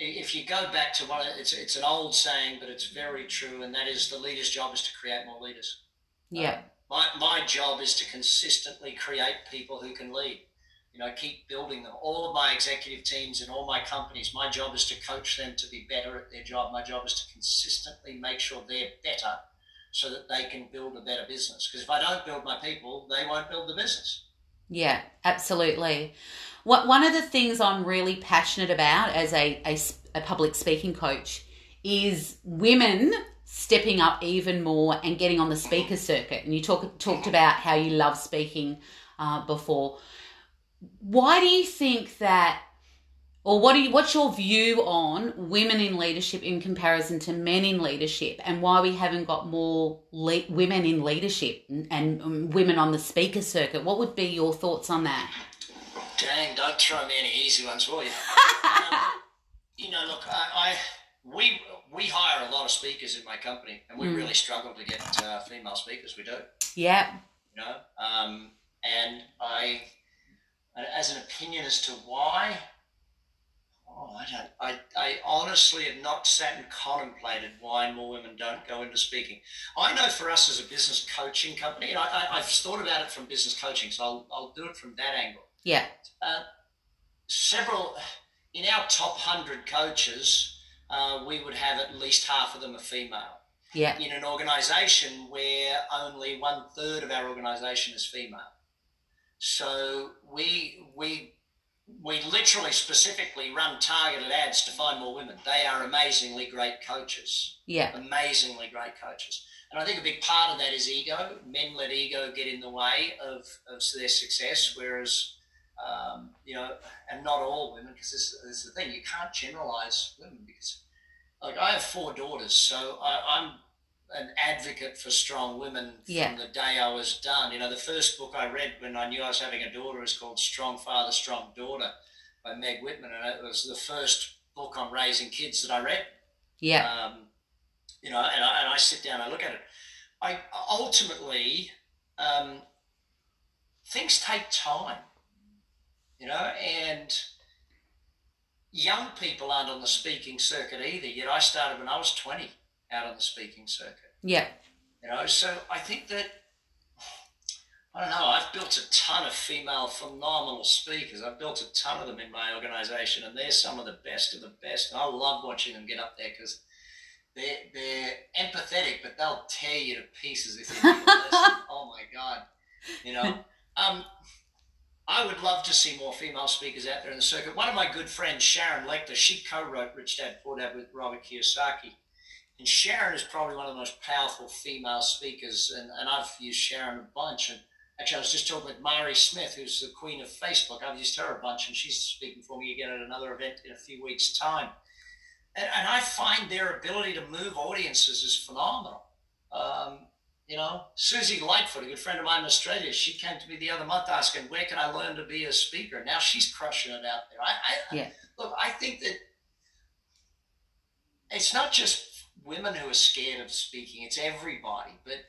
Speaker 2: if you go back to one, it's it's an old saying, but it's very true, and that is the leader's job is to create more leaders.
Speaker 1: Yeah.
Speaker 2: Uh, my, my job is to consistently create people who can lead. You know, keep building them. All of my executive teams and all my companies, my job is to coach them to be better at their job. My job is to consistently make sure they're better so that they can build a better business. Because if I don't build my people, they won't build the business.
Speaker 1: Yeah, absolutely. What one of the things I'm really passionate about as a a public speaking coach is women stepping up even more and getting on the speaker circuit. And you talk, talked about how you love speaking uh, before. Why do you think that, or what do you, what's your view on women in leadership in comparison to men in leadership, and why we haven't got more le- women in leadership and, and women on the speaker circuit? What would be your thoughts on that?
Speaker 2: Dang, don't throw me any easy ones, will you? um, you know, look, I, I we we hire a lot of speakers in my company, and we
Speaker 1: Mm.
Speaker 2: really struggle to get uh, female speakers. We do,
Speaker 1: Yeah,
Speaker 2: you know. Um, and I, as an opinion as to why, oh, I don't. I, I honestly have not sat and contemplated why more women don't go into speaking. I know for us as a business coaching company, and I, I, I've thought about it from business coaching, so I'll, I'll do it from that angle
Speaker 1: yeah,
Speaker 2: uh, several in our top 100 coaches uh, we would have at least half of them are female
Speaker 1: yeah,
Speaker 2: in an organization where only one third of our organization is female So we we we literally specifically run targeted ads to find more women. They are amazingly great coaches.
Speaker 1: Yeah.
Speaker 2: Amazingly great coaches. And I think a big part of that is ego. Men let ego get in the way of, of their success, whereas, um, you know, and not all women, because this, this, is the thing, you can't generalize women because, like, I have four daughters, so I, I'm an advocate for strong women
Speaker 1: Yeah.
Speaker 2: from the day I was done. You know, the first book I read when I knew I was having a daughter was called Strong Father, Strong Daughter by Meg Whitman, and it was the first book on raising kids that I read.
Speaker 1: Yeah.
Speaker 2: Um, you know, and I, and I sit down and I look at it. I ultimately um, things take time, and young people aren't on the speaking circuit either. Yet I started when I was twenty out on the speaking circuit.
Speaker 1: Yeah.
Speaker 2: You know, so I think that I don't know. I've built a ton of female phenomenal speakers. I've built a ton of them in my organization, and they're some of the best of the best. And I love watching them get up there because they're they're empathetic, but they'll tear you to pieces if you listen. Oh my god, you know. Um, I would love to see more female speakers out there in the circuit. One of my good friends, Sharon Lechter, she co-wrote Rich Dad Poor Dad with Robert Kiyosaki. And Sharon is probably one of the most powerful female speakers, and, and I've used Sharon a bunch. And actually, I was just talking with Mari Smith, who's the queen of Facebook. I've used her a bunch, and she's speaking for me again at another event in a few weeks' time. And, and I find their ability to move audiences is phenomenal. Um, you know, Susie Lightfoot, a good friend of mine in Australia, she came to me the other month asking, "Where can I learn to be a speaker?" Now she's crushing it out there. I, I
Speaker 1: Yeah.
Speaker 2: look. I think that it's not just women who are scared of speaking; it's everybody. But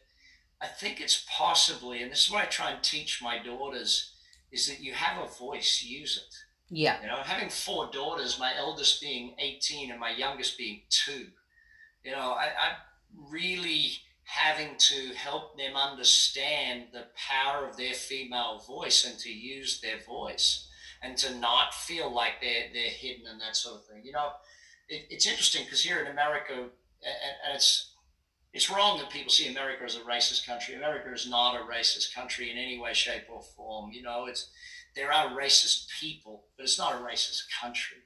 Speaker 2: I think it's possibly, and this is what I try and teach my daughters, is that you have a voice, use it.
Speaker 1: Yeah.
Speaker 2: You know, having four daughters, my eldest being 18 and my youngest being two, you know, I, I'm really having to help them understand the power of their female voice and to use their voice and to not feel like they're, they're hidden and that sort of thing. You know, it, it's interesting because here in America, and, it's, it's wrong that people see America as a racist country. America is not a racist country in any way, shape, or form. You know, it's there are racist people, but it's not a racist country.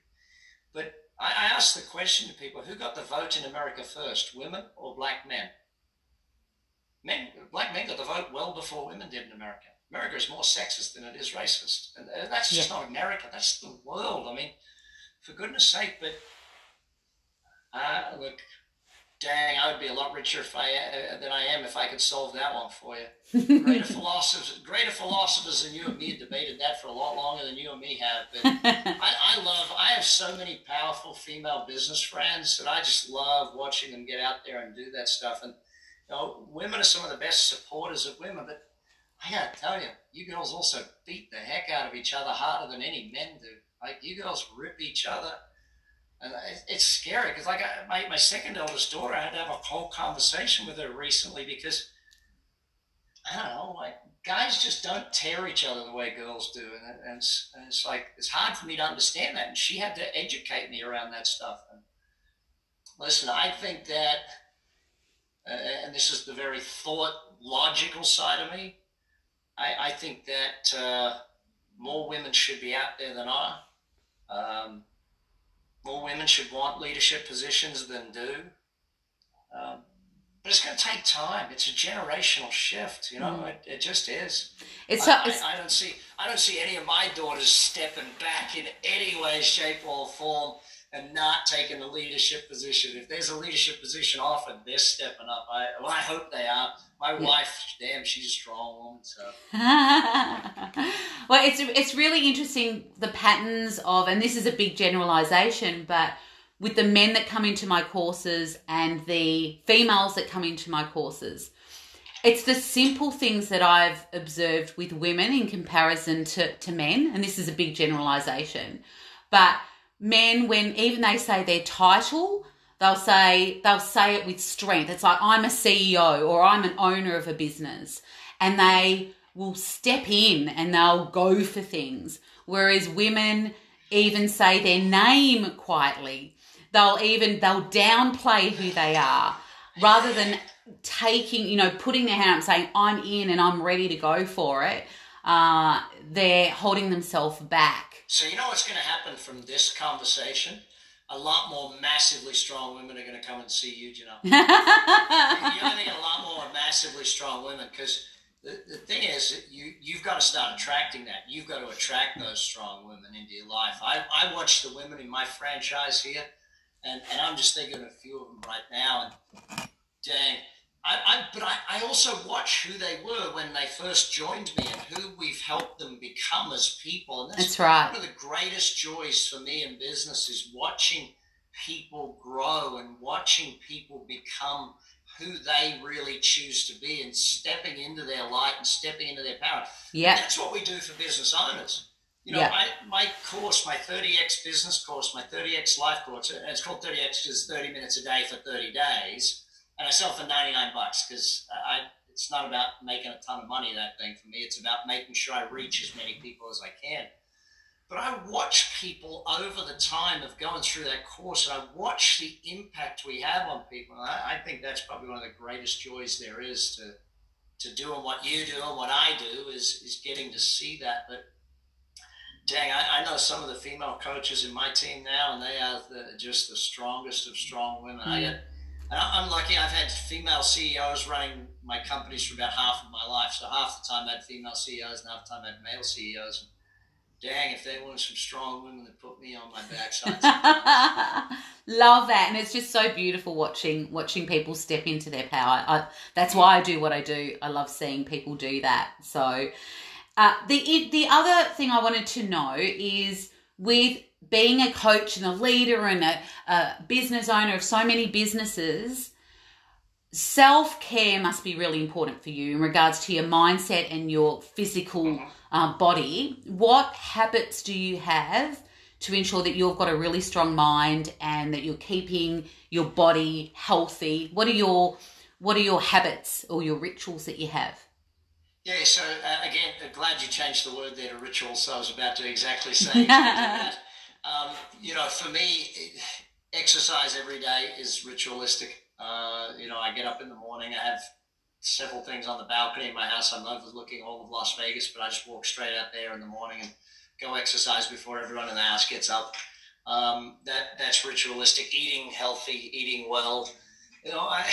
Speaker 2: But I, I ask the question to people: Who got the vote in America first, women or black men? Men, black men got the vote well before women did in America. America is more sexist than it is racist, and that's just not America. That's the world. I mean, for goodness sake. But uh, look, dang, I would be a lot richer if I uh, than I am if I could solve that one for you. greater philosophers, greater philosophers than you and me have debated that for a lot longer than you and me have. But I, I love. I have so many powerful female business friends that I just love watching them get out there and do that stuff. And you know, women are some of the best supporters of women. But I gotta tell you, you girls also beat the heck out of each other harder than any men do. Like you girls rip each other. And it's scary because, like, my, my second eldest daughter, I had to have a whole conversation with her recently because I don't know, like guys just don't tear each other the way girls do, and, and, it's, and it's like it's hard for me to understand that. And she had to educate me around that stuff. And listen, I think that, and this is the very thought logical side of me. I, I think that uh, more women should be out there than are. Um, more women should want leadership positions than do. Um, but it's going to take time. It's a generational shift, you know. It, it just is.
Speaker 1: It's,
Speaker 2: I,
Speaker 1: it's
Speaker 2: I, I don't see. I don't see any of my daughters stepping back in any way, shape, or form, and not taking a leadership position. If there's a leadership position offered, they're stepping up. I, well, I hope they are. My wife, damn, she's a strong woman. So
Speaker 1: well, it's it's really interesting the patterns of, and this is a big generalization, but with the men that come into my courses and the females that come into my courses, it's the simple things that I've observed with women in comparison to, to men, and this is a big generalization. But men, when even they say their title, they'll say they'll say it with strength. It's like I'm a CEO or I'm an owner of a business, and they will step in and they'll go for things. Whereas women even say their name quietly. They'll even they'll downplay who they are rather than taking, you know, putting their hand up saying, I'm in and I'm ready to go for it. uh, they're holding themselves back.
Speaker 2: So you know what's going to happen from this conversation? A lot more massively strong women are going to come and see you, you know. You're going to get a lot more massively strong women because the, the thing is, you, you've got to start attracting that. You've got to attract those strong women into your life. I, I watch the women in my franchise here, and, and I'm just thinking of a few of them right now, and dang, I, I, but I, I also watch who they were when they first joined me and who we've helped them become as people. And
Speaker 1: that's, that's right.
Speaker 2: One of the greatest joys for me in business is watching people grow and watching people become who they really choose to be and stepping into their light and stepping into their power.
Speaker 1: Yeah.
Speaker 2: That's what we do for business owners. You know, yeah. my, my course, my 30X business course, my 30X life course, it's called 30X because 30 minutes a day for 30 days and I sell for 99 bucks because I, it's not about making a ton of money, that thing for me. It's about making sure I reach as many people as I can. But I watch people over the time of going through that course, and I watch the impact we have on people. And I, I think that's probably one of the greatest joys there is to to doing what you do and what I do is is getting to see that. But dang, I, I know some of the female coaches in my team now, and they are the, just the strongest of strong women. Mm. I get I'm lucky. I've had female CEOs running my companies for about half of my life. So half the time I had female CEOs, and half the time I had male CEOs. And Dang, if they wanted some strong women that put me on my backside.
Speaker 1: Love that, and it's just so beautiful watching watching people step into their power. I, that's why I do what I do. I love seeing people do that. So, uh, the the other thing I wanted to know is with being a coach and a leader and a, a business owner of so many businesses, self care must be really important for you in regards to your mindset and your physical uh, body. What habits do you have to ensure that you've got a really strong mind and that you're keeping your body healthy? What are your what are your habits or your rituals that you have?
Speaker 2: Yeah, so uh, again, glad you changed the word there to ritual. So I was about to exactly say that. Um, you know, for me, exercise every day is ritualistic. Uh, you know, I get up in the morning. I have several things on the balcony in my house. I'm overlooking all of Las Vegas, but I just walk straight out there in the morning and go exercise before everyone in the house gets up. Um, that that's ritualistic. Eating healthy, eating well. You know, I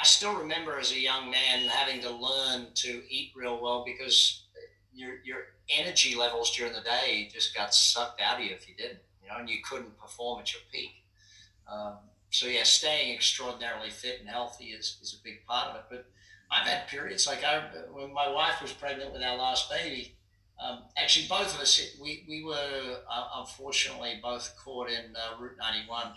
Speaker 2: I still remember as a young man having to learn to eat real well because your your energy levels during the day just got sucked out of you if you didn't, you know, and you couldn't perform at your peak. Um, so yeah, staying extraordinarily fit and healthy is, is a big part of it. But I've had periods like I, when my wife was pregnant with our last baby. Um, actually, both of us we we were uh, unfortunately both caught in uh, Route 91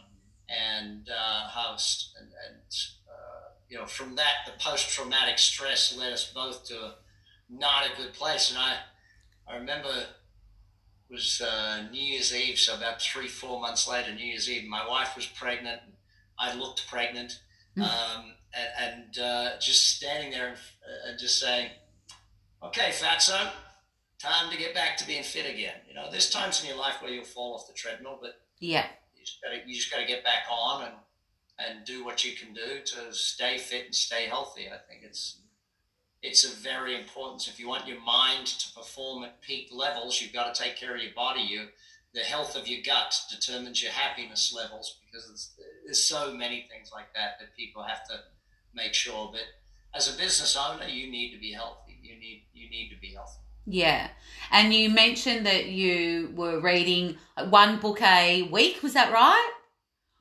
Speaker 2: and uh, Harvest, and, and uh, you know from that the post traumatic stress led us both to not a good place. And I, I remember it was uh, New Year's Eve, so about three, four months later, New Year's Eve, my wife was pregnant. I looked pregnant. Hmm. Um, and, and uh, just standing there and, uh, just saying, okay, fatso, time to get back to being fit again. You know, there's times in your life where you'll fall off the treadmill, but
Speaker 1: yeah,
Speaker 2: you just gotta, you just got to get back on and, and do what you can do to stay fit and stay healthy. I think it's it's a very important. If you want your mind to perform at peak levels, you've got to take care of your body. You, the health of your gut determines your happiness levels because there's so many things like that that people have to make sure. But as a business owner, you need to be healthy. You need you need to be healthy.
Speaker 1: Yeah, and you mentioned that you were reading one book a week. Was that right?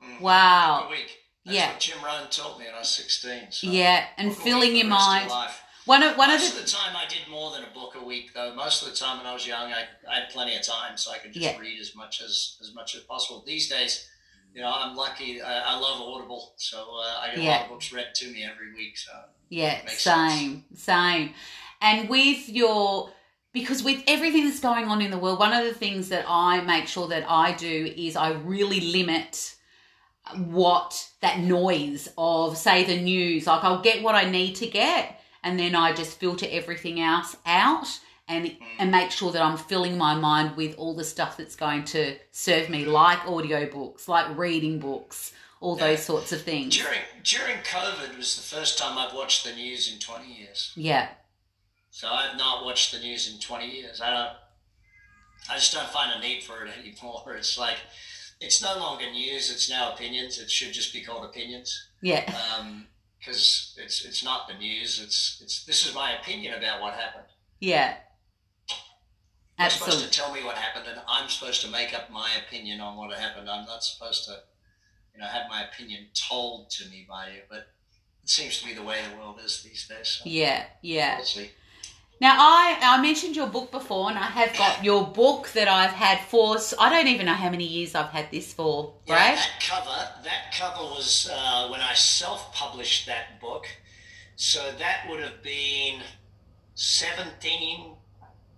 Speaker 2: Mm-hmm.
Speaker 1: Wow.
Speaker 2: A week. That's yeah. what Jim Rohn taught me when I was 16. So
Speaker 1: yeah, and filling your mind.
Speaker 2: One of one Most of the, of the, time, I did more than a book a week. Though most of the time, when I was young, I, I had plenty of time, so I could just yeah. read as much as as much as possible. These days, you know, I'm lucky. I, I love Audible, so uh, I get yeah. a lot of books read to me every week. So
Speaker 1: yeah, same, sense. same. And with your because with everything that's going on in the world, one of the things that I make sure that I do is I really limit what that noise of say the news. Like I'll get what I need to get and then I just filter everything else out and and make sure that I'm filling my mind with all the stuff that's going to serve me, like audiobooks, like reading books, all those sorts of things.
Speaker 2: During during COVID was the first time I've watched the news in 20 years.
Speaker 1: Yeah.
Speaker 2: So I've not watched the news in 20 years. I don't. I just don't find a need for it anymore. It's like it's no longer news. It's now opinions. It should just be called opinions.
Speaker 1: Yeah.
Speaker 2: Um, Because it's it's not the news. It's it's this is my opinion about what happened.
Speaker 1: Yeah.
Speaker 2: You're supposed to tell me what happened, and I'm supposed to make up my opinion on what happened. I'm not supposed to, you know, have my opinion told to me by you. But it seems to be the way the world is these days. So
Speaker 1: yeah, yeah.
Speaker 2: We'll.
Speaker 1: Now, I, I mentioned your book before, and I have got your book that I've had for, I don't even know how many years I've had this for.
Speaker 2: Yeah, that cover, that cover was uh, when I self-published that book. So that would have been 17,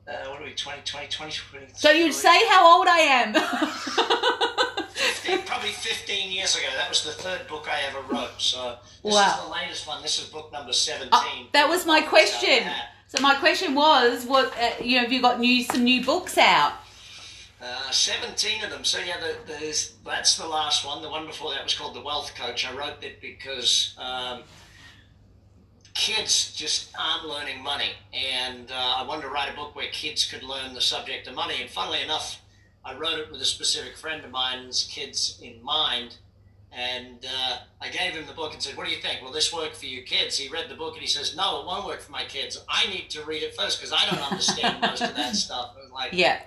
Speaker 2: uh, what are we, 20, 20, 20, 20
Speaker 1: So you'd say how old I am.
Speaker 2: 15, probably 15 years ago. That was the third book I ever wrote. So this
Speaker 1: wow.
Speaker 2: is the latest one. This is book number 17.
Speaker 1: Oh, that was my question. So my question was, what uh, you know, have you got new some new books out?
Speaker 2: Uh, 17 of them. So yeah, the, that's the last one. The one before that was called The Wealth Coach. I wrote it because um, kids just aren't learning money, and uh, I wanted to write a book where kids could learn the subject of money. And funnily enough, I wrote it with a specific friend of mine's kids in mind. And uh, I gave him the book and said, What do you think? Will this work for you kids? He read the book and he says, No, it won't work for my kids. I need to read it first because I don't understand most of that stuff. like,
Speaker 1: yeah.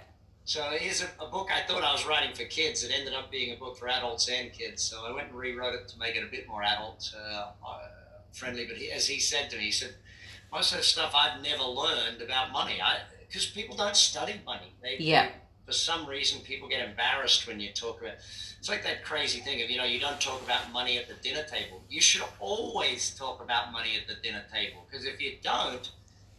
Speaker 2: So here's a, a, book I thought I was writing for kids. It ended up being a book for adults and kids. So I went and rewrote it to make it a bit more adult uh, uh friendly. But he, as he said to me, he said, Most of the stuff I've never learned about money, because people don't study money. They,
Speaker 1: yeah.
Speaker 2: They, for some reason, people get embarrassed when you talk about it's like that crazy thing of you know you don't talk about money at the dinner table. You should always talk about money at the dinner table because if you don't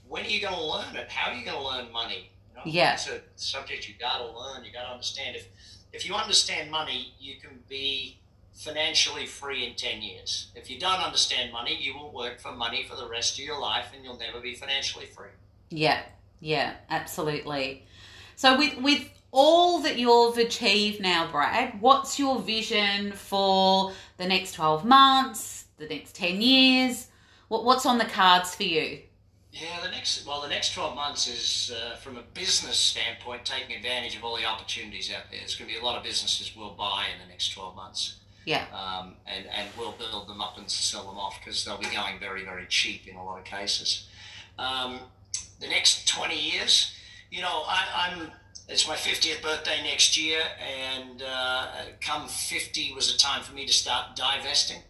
Speaker 2: when are you going to learn it? How are you going to learn money?
Speaker 1: You know, yeah.
Speaker 2: it's a subject you got to learn you got to understand. If if you understand money you can be financially free in 10 years. If you don't understand money you will work for money for the rest of your life and you'll never be financially free.
Speaker 1: Yeah. Yeah absolutely. So with with all that you've achieved now, Brad, what's your vision for the next 12 months, the next 10 years? What, what's on the cards for you?
Speaker 2: Yeah, the next well, the next twelve months is uh, from a business standpoint, taking advantage of all the opportunities out there. There's going to be a lot of businesses we'll buy in the next twelve months.
Speaker 1: Yeah.
Speaker 2: Um, and and we'll build them up and sell them off because they'll be going very very cheap in a lot of cases. Um, the next twenty years, you know, I, I'm it's my 50th birthday next year, and uh, come 50 was a time for me to start divesting.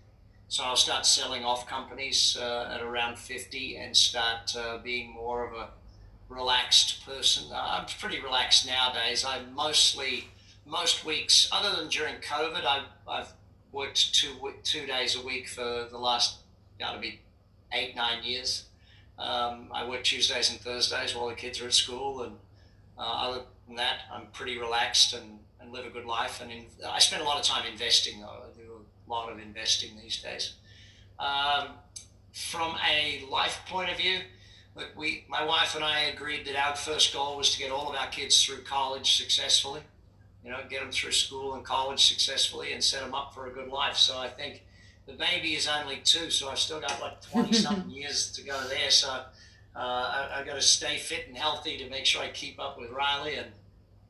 Speaker 2: So I'll start selling off companies uh, at around 50 and start uh, being more of a relaxed person. I'm pretty relaxed nowadays. I mostly, most weeks, other than during COVID, I've, I've worked two, two days a week for the last, got to be eight, nine years. Um, I work Tuesdays and Thursdays while the kids are at school, and uh, other than that, I'm pretty relaxed and, and live a good life. And in, I spend a lot of time investing, though. I do a lot of investing these days. Um, from a life point of view, look, we, my wife and I agreed that our first goal was to get all of our kids through college successfully. You know, get them through school and college successfully and set them up for a good life. So I think the baby is only two, so I've still got like 20 something years to go there. So uh, I, have got to stay fit and healthy to make sure I keep up with Riley and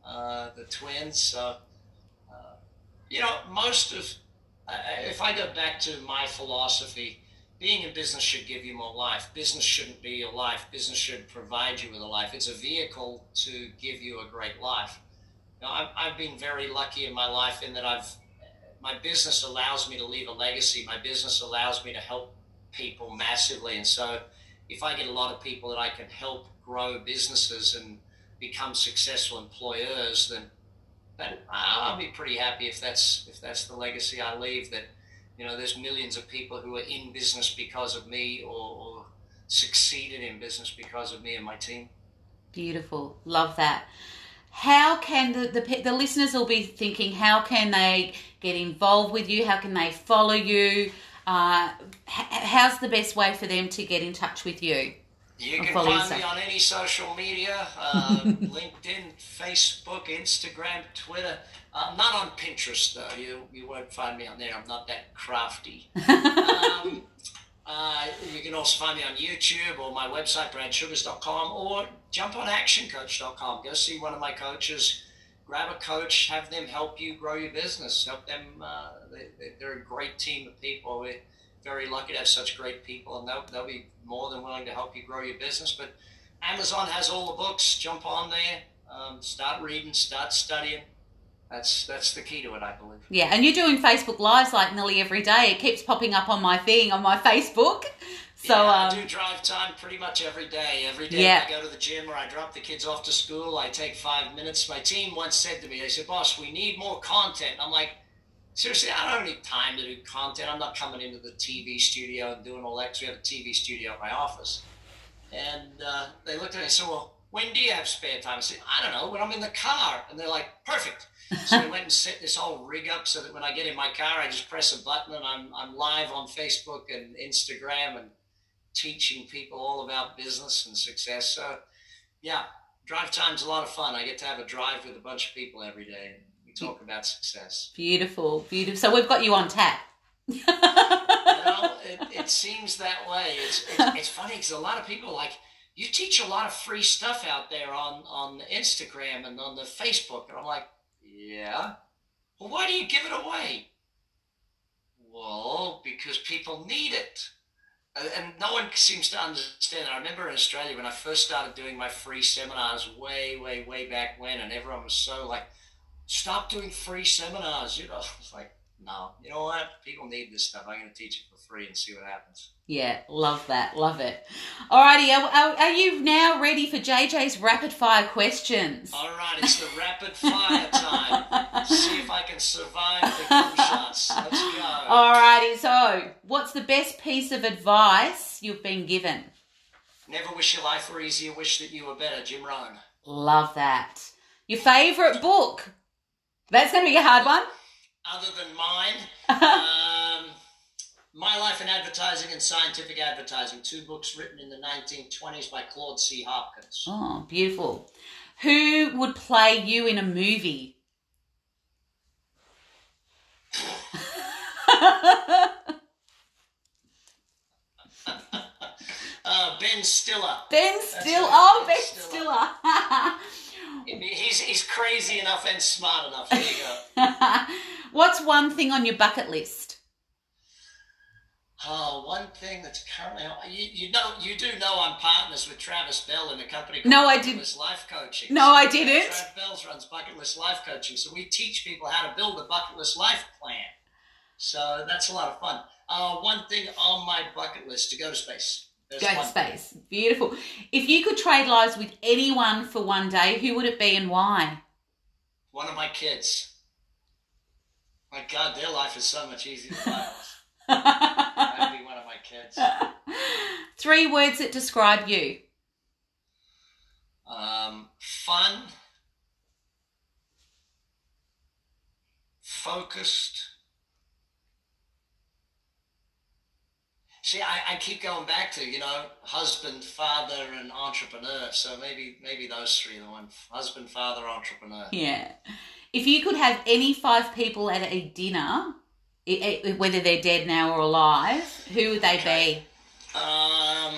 Speaker 2: uh, the twins. Uh, you know, most of, if I go back to my philosophy, being in business should give you more life. Business shouldn't be your life. Business should provide you with a life. It's a vehicle to give you a great life. Now, I've, I've been very lucky in my life in that I've, my business allows me to leave a legacy. My business allows me to help people massively. And so if I get a lot of people that I can help grow businesses and become successful employers, then then I'll be pretty happy if that's if that's the legacy I leave. That you know, there's millions of people who are in business because of me or, or succeeded in business because of me and my team.
Speaker 1: Beautiful, love that. How can the, the the listeners will be thinking? How can they get involved with you? How can they follow you? Uh, how's the best way for them to get in touch with you?
Speaker 2: You can find me on any social media uh, LinkedIn, Facebook, Instagram, Twitter. I'm not on Pinterest, though. You, you won't find me on there. I'm not that crafty. um, uh, you can also find me on YouTube or my website, bradsugars.com, or jump on actioncoach.com. Go see one of my coaches, grab a coach, have them help you grow your business. Help them, uh, they, they're a great team of people. We're very lucky to have such great people, and they'll, they'll be more than willing to help you grow your business. But Amazon has all the books. Jump on there, um, start reading, start studying that's that's the key to it, I believe.
Speaker 1: Yeah, and you're doing Facebook Lives like nearly every day. It keeps popping up on my thing on my Facebook. So
Speaker 2: yeah,
Speaker 1: um,
Speaker 2: I do drive time pretty much every day. Every day
Speaker 1: Yeah.
Speaker 2: I go to the gym or I drop the kids off to school, I take five minutes. My team once said to me, they said, "Boss, we need more content." I'm like, seriously, I don't need time to do content. I'm not coming into the TV studio and doing all that. 'cause we have a TV studio at my office. And uh, they looked at me and said, "Well, when do you have spare time?" I said, "I don't know. When I'm in the car." And they're like, "Perfect." so we went and set this whole rig up so that when I get in my car, I just press a button and I'm, I'm live on Facebook and Instagram and teaching people all about business and success. So, yeah, drive time's a lot of fun. I get to have a drive with a bunch of people every day. We talk about success.
Speaker 1: beautiful, beautiful. So we've got you on tap.
Speaker 2: well, it, it seems that way. It's, it's, it's funny because a lot of people like you teach a lot of free stuff out there on on Instagram and on the Facebook, and I'm like, yeah. Well, why do you give it away? Well, because people need it. And- And no one seems to understand. I remember in Australia when I first started doing my free seminars way, way, way back when, and everyone was so like, stop doing free seminars. You know, it's like, no, you know what? People need this stuff. I'm going to teach it for free and see what happens.
Speaker 1: Yeah, love that, love it. Alrighty, are, are, are you now ready for JJ's rapid fire questions?
Speaker 2: All right, it's the rapid fire time. see if I can survive the gunshots. Let's go.
Speaker 1: Alrighty, so what's the best piece of advice you've been given?
Speaker 2: Never wish your life were easier. Wish that you were better. Jim Rohn.
Speaker 1: Love that. Your favourite book? That's going to be a hard one.
Speaker 2: Other than mine, um, My Life in Advertising and Scientific Advertising, two books written in the 1920s by Claude C. Hopkins.
Speaker 1: Oh, beautiful. Who would play you in a movie?
Speaker 2: Uh, ben Stiller.
Speaker 1: Ben
Speaker 2: Stiller.
Speaker 1: Oh,
Speaker 2: Ben
Speaker 1: Ben
Speaker 2: Stiller.
Speaker 1: Stiller.
Speaker 2: He's, he's crazy enough and smart enough. There you go.
Speaker 1: What's one thing on your bucket list?
Speaker 2: Oh, one thing that's currently you, you know you do know I'm partners with Travis Bell in a company called
Speaker 1: No, I didn't.
Speaker 2: Life Coaching.
Speaker 1: No, I didn't.
Speaker 2: Travis Bell runs Bucket List Life Coaching, so we teach people how to build a bucket list life plan. So that's a lot of fun. Uh, one thing on my bucket list to go to space. There's
Speaker 1: Go to
Speaker 2: one thing.
Speaker 1: space. Beautiful. If you could trade lives with anyone for one day, who would it be and why?
Speaker 2: One of my kids. My God, their life is so much easier than mine. That'd be one of my kids.
Speaker 1: Three words that describe you.
Speaker 2: Um, fun, focused. See, I, I keep going back to you know husband, father, and entrepreneur. So maybe maybe those three are the one: husband, father, entrepreneur.
Speaker 1: Yeah. If you could have any five people at a dinner, whether they're dead now or alive, who would they
Speaker 2: Okay. Um,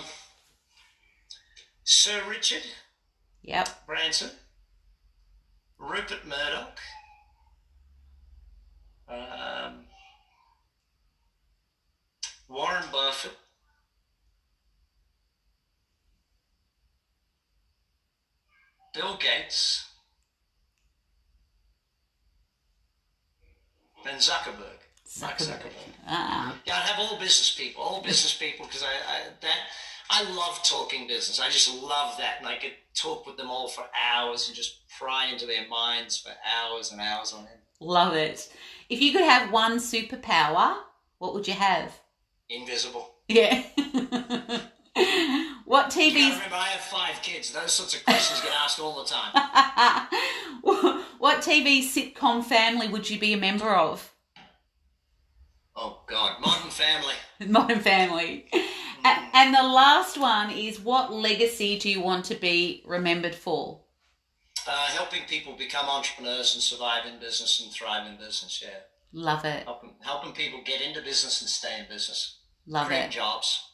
Speaker 2: Sir Richard?
Speaker 1: Yep.
Speaker 2: Branson, Rupert Murdoch, um, Warren Buffett, Bill Gates, and Zuckerberg. Mark Zuckerberg.
Speaker 1: Ah,
Speaker 2: Yeah, I'd have all business people, all business people, because I, I that I love talking business. I just love that, and I could talk with them all for hours and just pry into their minds for hours and hours on end.
Speaker 1: love it. If you could have one superpower, what would you have?
Speaker 2: Invisible.
Speaker 1: Yeah. what
Speaker 2: You gotta remember, I have five kids. Those sorts of questions get asked all the time.
Speaker 1: what TV sitcom family would you be a member of?
Speaker 2: Oh God, Modern Family.
Speaker 1: Modern Family. A- And the last one is what legacy do you want to be remembered for?
Speaker 2: Uh, helping people become entrepreneurs and survive in business and thrive in business. Yeah,
Speaker 1: Love it.
Speaker 2: helping helping people get into business and stay in business.
Speaker 1: Love
Speaker 2: create
Speaker 1: it.
Speaker 2: jobs.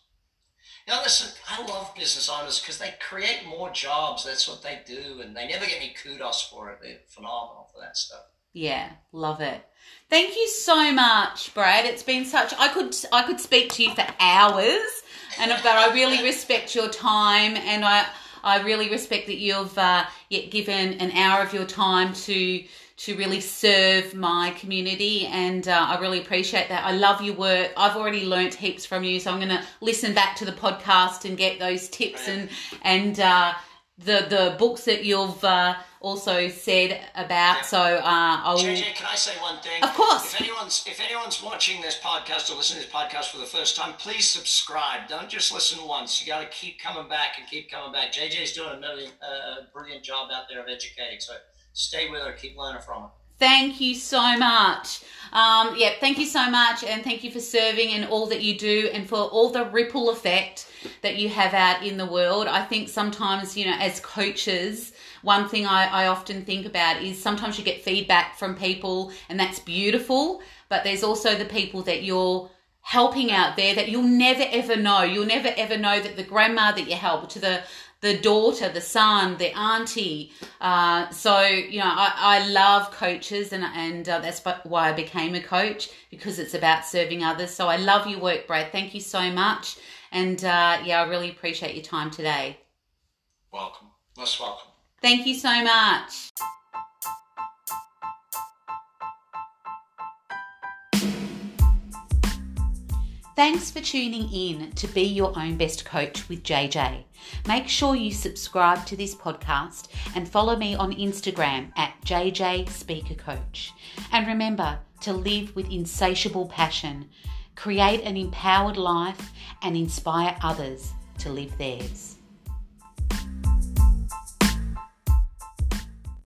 Speaker 2: Know, listen, I love business owners because they create more jobs. That's what they do, and they never get any kudos for it. They're phenomenal for that stuff.
Speaker 1: Yeah, love it. Thank you so much, Brad. It's been such I could I could speak to you for hours and but I really respect your time and I I really respect that you've uh, yet given an hour of your time to to really serve my community and uh, I really appreciate that. I love your work. I've already learnt heaps from you, so I'm going to listen back to the podcast and get those tips and and uh, the the books that you've uh, also said about. So uh, I will.
Speaker 2: JJ, can I say one thing?
Speaker 1: Of course.
Speaker 2: If anyone's if anyone's watching this podcast or listening to this podcast for the first time, please subscribe. Don't just listen once. You got to keep coming back and keep coming back. JJ's doing a million, uh, brilliant job out there of educating. So stay with her. Keep learning from her.
Speaker 1: Thank you so much. Um, yeah, thank you so much, and thank you for serving and all that you do, and for all the ripple effect that you have out in the world. I think sometimes, you know, as coaches, one thing I, I often think about is sometimes you get feedback from people, and that's beautiful, but there's also the people that you're helping out there that you'll never ever know. You'll never ever know that the grandma that you help, to the the daughter, the son, the auntie. Uh, so you know, I, I love coaches, and and uh, that's why I became a coach because it's about serving others. So I love your work, Brad. Thank you so much, and uh, yeah, I really appreciate your time today.
Speaker 2: Welcome. Most welcome.
Speaker 1: Thank you so much. Thanks for tuning in to Be Your Own Best Coach with JJ. Make sure you subscribe to this podcast and follow me on Instagram at JJ Speaker Coach. And remember to live with insatiable passion, create an empowered life, and inspire others to live theirs.